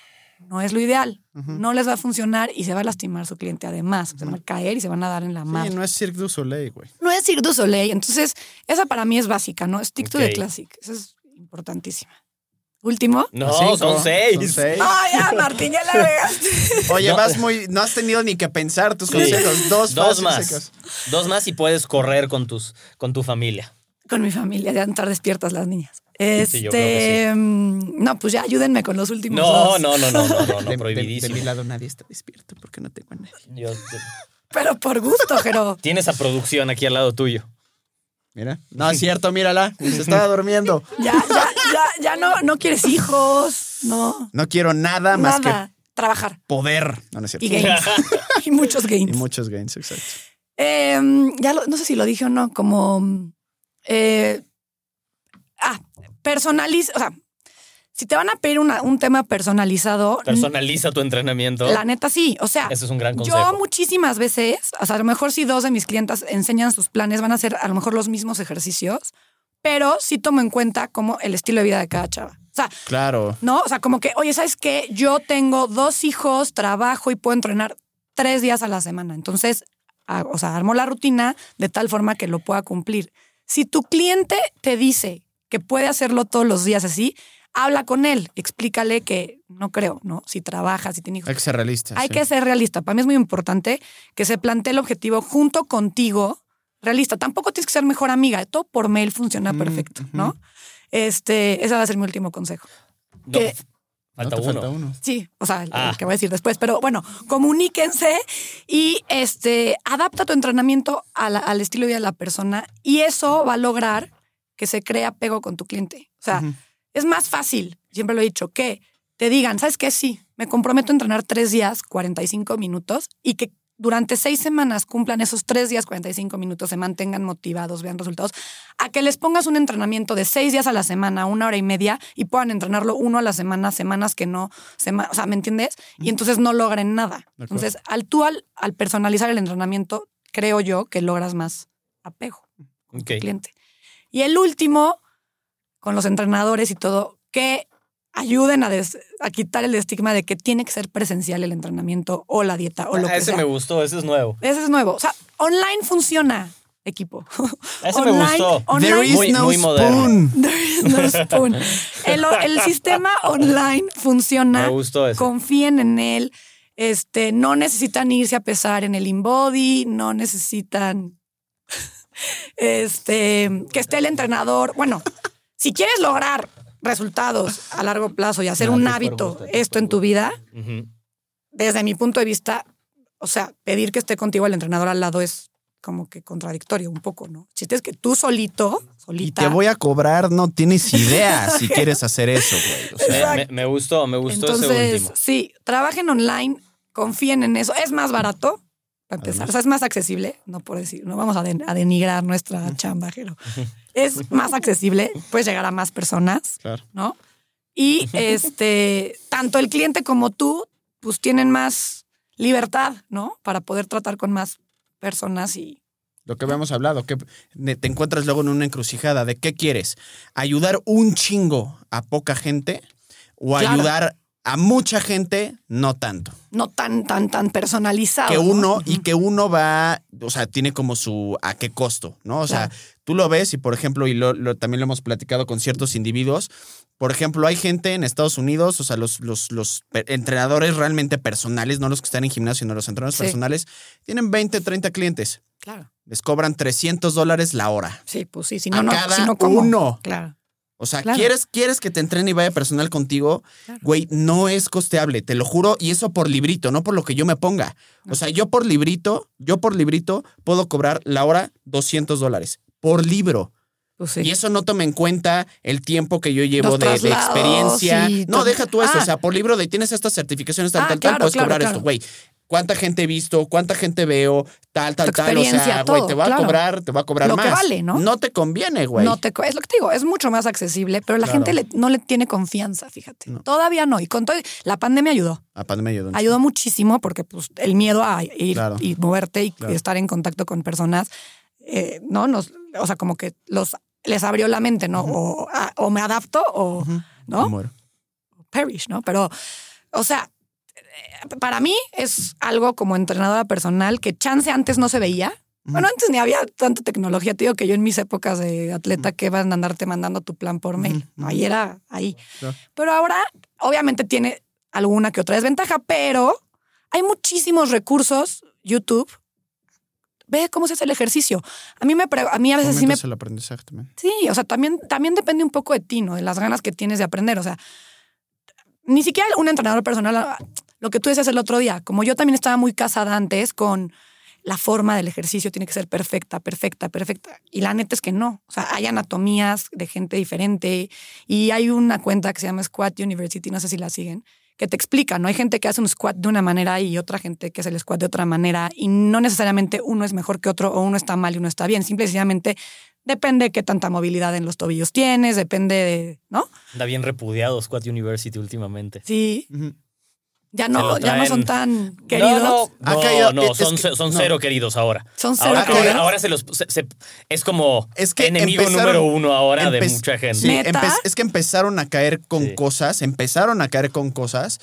no es lo ideal. No les va a funcionar y se va a lastimar su cliente además. Se van a caer y se van a dar en la madre. Sí, no es Cirque du Soleil, güey. No es Cirque du Soleil. Entonces, esa para mí es básica, ¿no? Stick to the classic. Esa es importantísima. Último. No, Cinco, son seis. son seis. Ah, ya, Martín, ya la [LAUGHS] regaste. Oye, No. vas muy. No has tenido ni que pensar tus Sí. consejos. Dos, más. secos. Dos más y puedes correr con, tus, con tu familia. Con mi familia, ya estar despiertas las niñas. Este, Sí, yo creo que mm, no, pues ya ayúdenme con los últimos No, dos. no, no, no, no, no, [LAUGHS] no, De- de- prohibidísimo. De, mi lado nadie está despierto porque no tengo a nadie. Yo- Pero por gusto, Jero. [LAUGHS] tienes a producción aquí al lado tuyo. Mira. No, es cierto, mírala. Se estaba [LAUGHS] durmiendo. Ya, ya, ya, ya no, no quieres hijos, no. No quiero nada más Nada. Trabajar. que poder. No, no es cierto. Y gains. y muchos Y gains. muchos gains, exacto. Eh, ya lo- no sé si lo dije o no, como. eh, ah, personaliza. O sea, si te van a pedir una- un tema personalizado, Personaliza tu entrenamiento. la neta sí. O sea, Ese es un gran yo consejo. muchísimas veces, o sea, a lo mejor si dos de mis clientas enseñan sus planes, van a hacer a lo mejor los mismos ejercicios, pero sí tomo en cuenta como el estilo de vida de cada chava. O sea, Claro. ¿no? O sea, como que, oye, ¿sabes qué? Yo tengo dos hijos, trabajo y puedo entrenar tres días a la semana. Entonces, a- o sea, armo la rutina de tal forma que lo pueda cumplir. Si tu cliente te dice que puede hacerlo todos los días así, habla con él, explícale que no creo, ¿no? Si trabaja, si tiene hijos. Hay que ser realista. Hay sí. que ser realista. Para mí es muy importante que se plantee el objetivo junto contigo, realista. Tampoco tienes que ser mejor amiga. Todo por mail funciona Mm, perfecto. ¿no? Este, ese va a ser mi último consejo. No, que- No, falta uno. falta uno. Sí, o sea, el- Ah. el que voy a decir después, pero bueno, comuníquense y este, adapta tu entrenamiento a la- al estilo de vida de la persona y eso va a lograr que se cree apego con tu cliente. O sea, es más fácil, siempre lo he dicho, que te digan, ¿sabes qué? Sí, me comprometo a entrenar tres días, 45 minutos y que durante seis semanas cumplan esos tres días, 45 minutos, se mantengan motivados, vean resultados, a que les pongas un entrenamiento de seis días a la semana, una hora y media y puedan entrenarlo uno a la semana, semanas que no, sema- o sea, ¿me entiendes? Y entonces no logren nada. Entonces, al tú al, al personalizar el entrenamiento, creo yo que logras más apego Ok. cliente. Y el último, con los entrenadores y todo, que ayuden a, des- a quitar el estigma de que tiene que ser presencial el entrenamiento o la dieta o lo Ah, que ese sea. me gustó, ese es nuevo. Ese es nuevo. O sea, online funciona, equipo. [LAUGHS] Ese me Online- gustó. online- There is Muy- no muy spoon. [LAUGHS] There is no spoon. El, el sistema online funciona. Me gustó ese. Confíen en él. Este, no necesitan irse a pesar en el InBody, no necesitan este, que esté el entrenador. Bueno, si quieres lograr resultados a largo plazo y hacer No, un hábito esto en tu vida, desde mi punto de vista, o sea, pedir que esté contigo el entrenador al lado es como que contradictorio un poco, ¿no? Si es que tú solito, Y solita. te voy a cobrar, no tienes idea [LAUGHS] si quieres hacer eso, güey. O sea, Me, gustó, me gustó ese Entonces, último. sí, trabajen online, confíen en eso. Es más barato, empezar. Además. O sea, es más accesible. No por decir, no vamos a, den- a denigrar nuestra chamba, pero [LAUGHS] es más accesible. Puedes llegar a más personas, claro. ¿no? Y [LAUGHS] este, tanto el cliente como tú, pues tienen más libertad, ¿no? Para poder tratar con más personas y Lo que habíamos hablado, que te encuentras luego en una encrucijada de qué quieres, ayudar un chingo a poca gente o Claro. ayudar a mucha gente, no tanto. no tan, tan, tan personalizado. que ¿no? uno y que uno va, o sea, tiene como su a qué costo, ¿no? O sea, tú lo ves y por ejemplo, y lo, lo- también lo hemos platicado con ciertos individuos, por ejemplo, hay gente en Estados Unidos, o sea, los, los, los entrenadores realmente personales, no los que están en gimnasio, sino los entrenadores Sí. personales, tienen 20, 30 clientes. Claro. Les cobran 300 dólares la hora. Sí, pues sí, si A no, no, cada si no, ¿cómo? uno. Claro. O sea, Claro. ¿quieres, quieres que te entrene y vaya personal contigo, Claro. güey, no es costeable, te lo juro, y eso por librito, no por lo que yo me ponga. O sea, yo por librito, yo por librito puedo cobrar la hora 200 dólares por libro. Pues sí. Y eso no toma en cuenta el tiempo que yo llevo de, experiencia. sí, no, deja tú eso. Ah. O sea, por libro de tienes estas certificaciones, tal, Ah, tal, claro, tal, puedes claro, cobrar claro. esto, güey. ¿Cuánta gente he visto? ¿Cuánta gente veo? Tal, tal, tal. O sea, güey, te va a cobrar, te va a cobrar Lo que más. vale, ¿no? No te conviene, güey. No te, es lo que te digo, es mucho más accesible, pero la Claro. gente le- no le tiene confianza, fíjate. No. Todavía no. Y con todo, la pandemia ayudó. A pandemia ayudó Ayudó muchísimo porque pues, el miedo a ir Claro. y moverte y estar en contacto con personas, eh, ¿no? Nos, o sea, como que los les abrió la mente, ¿no? o, a- o me adapto o, Ujú. ¿no? Muero. perish, ¿no? Pero, O sea, para mí es algo como entrenadora personal que chance antes no se veía. Bueno, antes ni había tanta tecnología, te digo que yo en mis épocas de atleta que van a andarte mandando tu plan por mail. Ujú, Ahí era ahí. Pero ahora, obviamente, tiene alguna que otra desventaja, pero hay muchísimos recursos. YouTube. Ve cómo se hace el ejercicio. A mí me a mí a veces sí me Fomentas el aprendizaje también. Sí, o sea, también, también depende un poco de ti, ¿no? De las ganas que tienes de aprender. O sea, ni siquiera un entrenador personal, lo que tú decías el otro día, como yo también estaba muy casada antes con la forma del ejercicio tiene que ser perfecta, perfecta, perfecta. Y la neta es que no. O sea, hay anatomías de gente diferente y hay una cuenta que se llama Squat University, no sé si la siguen, que te explica, ¿no? Hay gente que hace un squat de una manera y otra gente que hace el squat de otra manera y no necesariamente uno es mejor que otro o uno está mal y uno está bien. Simple y sencillamente depende de qué tanta movilidad en los tobillos tienes, depende de, ¿no? Anda bien repudiado Squat University últimamente. Sí. Ya no, ya no son tan queridos. No, no, no, caído- no, es son, que- son no. cero queridos ahora. Son cero Ahora, queridos. ahora, ahora se los se- se- es como Es que enemigo empezaron- número uno ahora de mucha gente. Es que empezaron a caer con Sí. cosas, empezaron a caer con cosas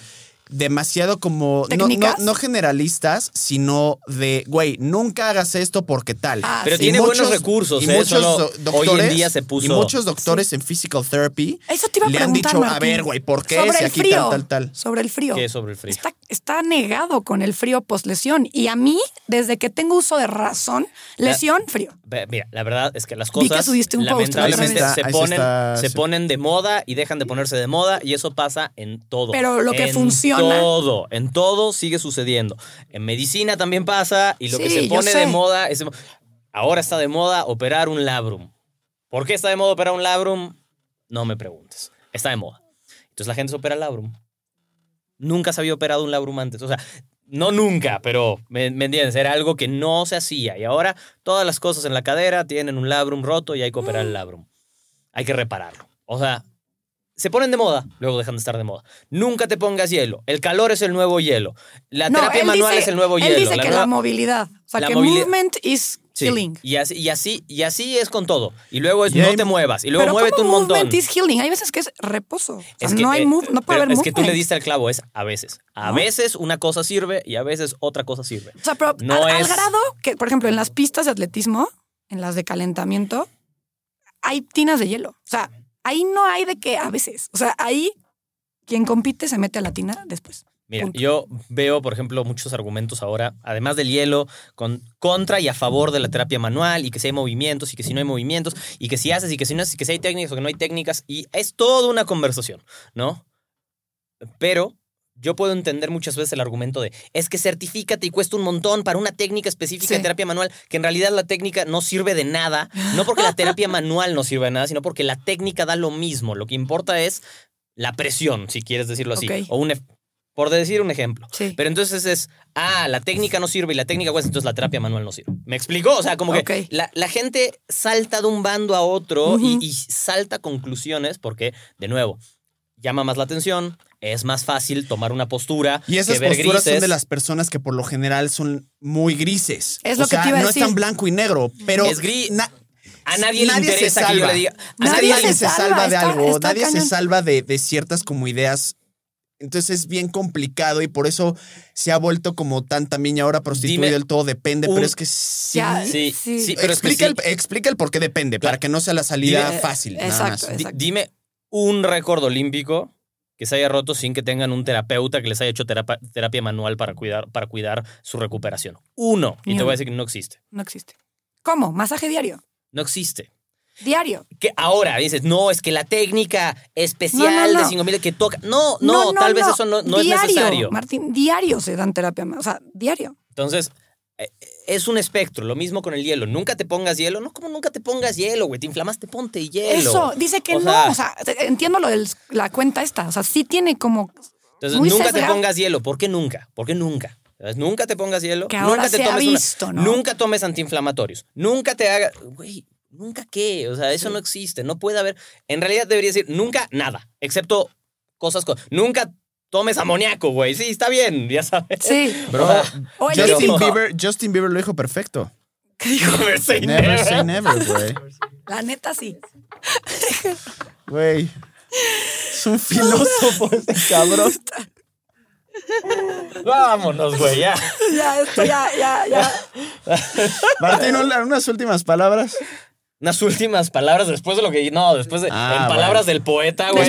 demasiado como, no, no, ¿Técnicas? no generalistas, sino de, güey, nunca hagas esto porque tal. Ah, Pero sí. tiene buenos recursos, y ¿eh? muchos Solo do- hoy en doctores, día se puso- Y muchos doctores en physical therapy Eso te iba a le han dicho, a ver, güey, ¿por qué? Sobre Si el aquí frío. tal, tal, tal. Sobre el frío. ¿Qué es sobre el frío? Está, está negado con el frío post-lesión. Y a mí, desde que tengo uso de razón, lesión, frío. Mira, la verdad es que las Vi que cosas subiste un post, lamentablemente sí se, sí ponen, está, se sí. ponen de moda y dejan de ponerse de moda y eso pasa en todo. Pero lo que En funciona- todo, en todo sigue sucediendo. En medicina también pasa y lo que se pone de moda es ahora está de moda operar un labrum. ¿Por qué está de moda operar un labrum? No me preguntes. Está de moda. Entonces la gente se opera el labrum. Nunca se había operado un labrum antes. O sea, no nunca, pero ¿me, me entiendes? Era algo que no se hacía. Y ahora todas las cosas en la cadera tienen un labrum roto y hay que operar Mm. el labrum. Hay que repararlo. O sea, se ponen de moda, luego dejan de estar de moda. Nunca te pongas hielo. El calor es el nuevo hielo. La No, terapia manual dice- es el nuevo él hielo. dice La que nueva- la movilidad. O sea, la que movilidad- movement is Sí, healing. Y así, y así, y así es con todo. Y luego es Y no hay- te muevas. Y luego Pero muévete un ¿cómo montón. movement is healing? Hay veces que es reposo. O sea, Es que, no hay eh, move, no puede haber Es que tú le diste al clavo, es a veces. A ¿No? veces una cosa sirve y a veces otra cosa sirve. O sea, pero No al, al grado que, por ejemplo, en las pistas de atletismo, en las de calentamiento, hay tinas de hielo. O sea, ahí no hay de que a veces. O sea, ahí quien compite se mete a la tina después. Mira, Punto. yo veo, por ejemplo, muchos argumentos ahora, además del hielo, con, contra y a favor de la terapia manual, y que si hay movimientos, y que si no hay movimientos, y que si haces, y que si no haces, y que si hay técnicas o que no hay técnicas, y es toda una conversación, ¿no? Pero yo puedo entender muchas veces el argumento de, es que certifícate y cuesta un montón para una técnica específica Sí. de terapia manual, que en realidad la técnica no sirve de nada, no porque la terapia [LAUGHS] manual no sirva de nada, sino porque la técnica da lo mismo. Lo que importa es la presión, si quieres decirlo así, o un, por decir un ejemplo. Sí. Pero entonces es, ah, la técnica no sirve y la técnica cuesta, entonces la terapia manual no sirve. ¿Me explicó? O sea, como que la, la gente salta de un bando a otro y- y, salta conclusiones porque, de nuevo, llama más la atención, es más fácil tomar una postura Y esas que ver posturas son de las personas que por lo general son muy grises. Es o lo que sea, te iba a no decir. es tan blanco y negro, pero Es gris. na- A nadie, le se interesa que yo salva. le diga. A Nadie nadie, se se salva, salva, de está- algo, está nadie se salva de, de ciertas como ideas. Entonces es bien complicado y por eso se ha vuelto como tan también ahora prostituido Dime el todo depende, un- pero es que sí. Ya, Sí, Sí. sí, pero es que explica, sí. el, explica el por qué depende, Claro. para que no sea la salida Dime- fácil. nada Exacto, más. Exacto. dime un récord olímpico que se haya roto sin que tengan un terapeuta que les haya hecho terapia manual para cuidar, para cuidar su recuperación. Uno. Y te voy a decir que no existe. No existe. ¿Cómo? Masaje diario. No existe. Diario. Que ahora dices, no, es que la técnica especial No, no, no. de 5000 que toca. No, no, tal vez eso no, no es Diario, necesario. Martín, diario se dan terapia. O sea, diario. Entonces, eh, es un espectro. Lo mismo con el hielo. Nunca te pongas hielo. No, como nunca te pongas hielo, güey. Te inflamaste, ponte hielo. Eso, dice que O no. sea- o sea, entiendo lo de la cuenta esta. O sea, sí tiene como. Entonces, muy nunca te pongas hielo. ¿Por qué nunca? ¿Por qué nunca? ¿Sabes? Nunca te pongas hielo. Que ahora nunca te se ha tomes una- visto, ¿no? Nunca tomes antiinflamatorios. Nunca te haga. Güey, ¿nunca qué? O sea, eso no existe. No puede haber. En realidad debería decir nunca nada. Excepto cosas. co- Nunca tomes amoníaco, güey. Sí, está bien, ya sabes. Sí. Bro, O sea, Justin. Bieber, Justin Bieber lo dijo perfecto. [LAUGHS] never say Never never. say never, güey. La neta sí. Güey. Es un filósofo ese cabrón. [LAUGHS] Vámonos, güey, ya. Ya, esto ya, ya, ya. Martín, una- unas últimas palabras. Unas últimas palabras después de lo que. No, después de. Ah, en palabras bueno. del poeta, güey.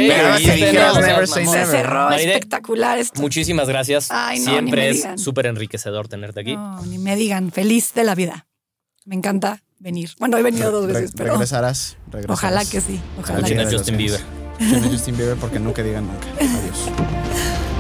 Se cerró espectacular esto. Muchísimas gracias. Ay, no, Siempre es digan. súper enriquecedor tenerte aquí. No, ni me digan, feliz de la vida. Me encanta venir. Bueno, he venido dos Re- veces, pero regresarás, regresarás. ojalá que sí. Ojalá que sí. Justin Bieber. Justin Bieber porque nunca digan nunca. Adiós.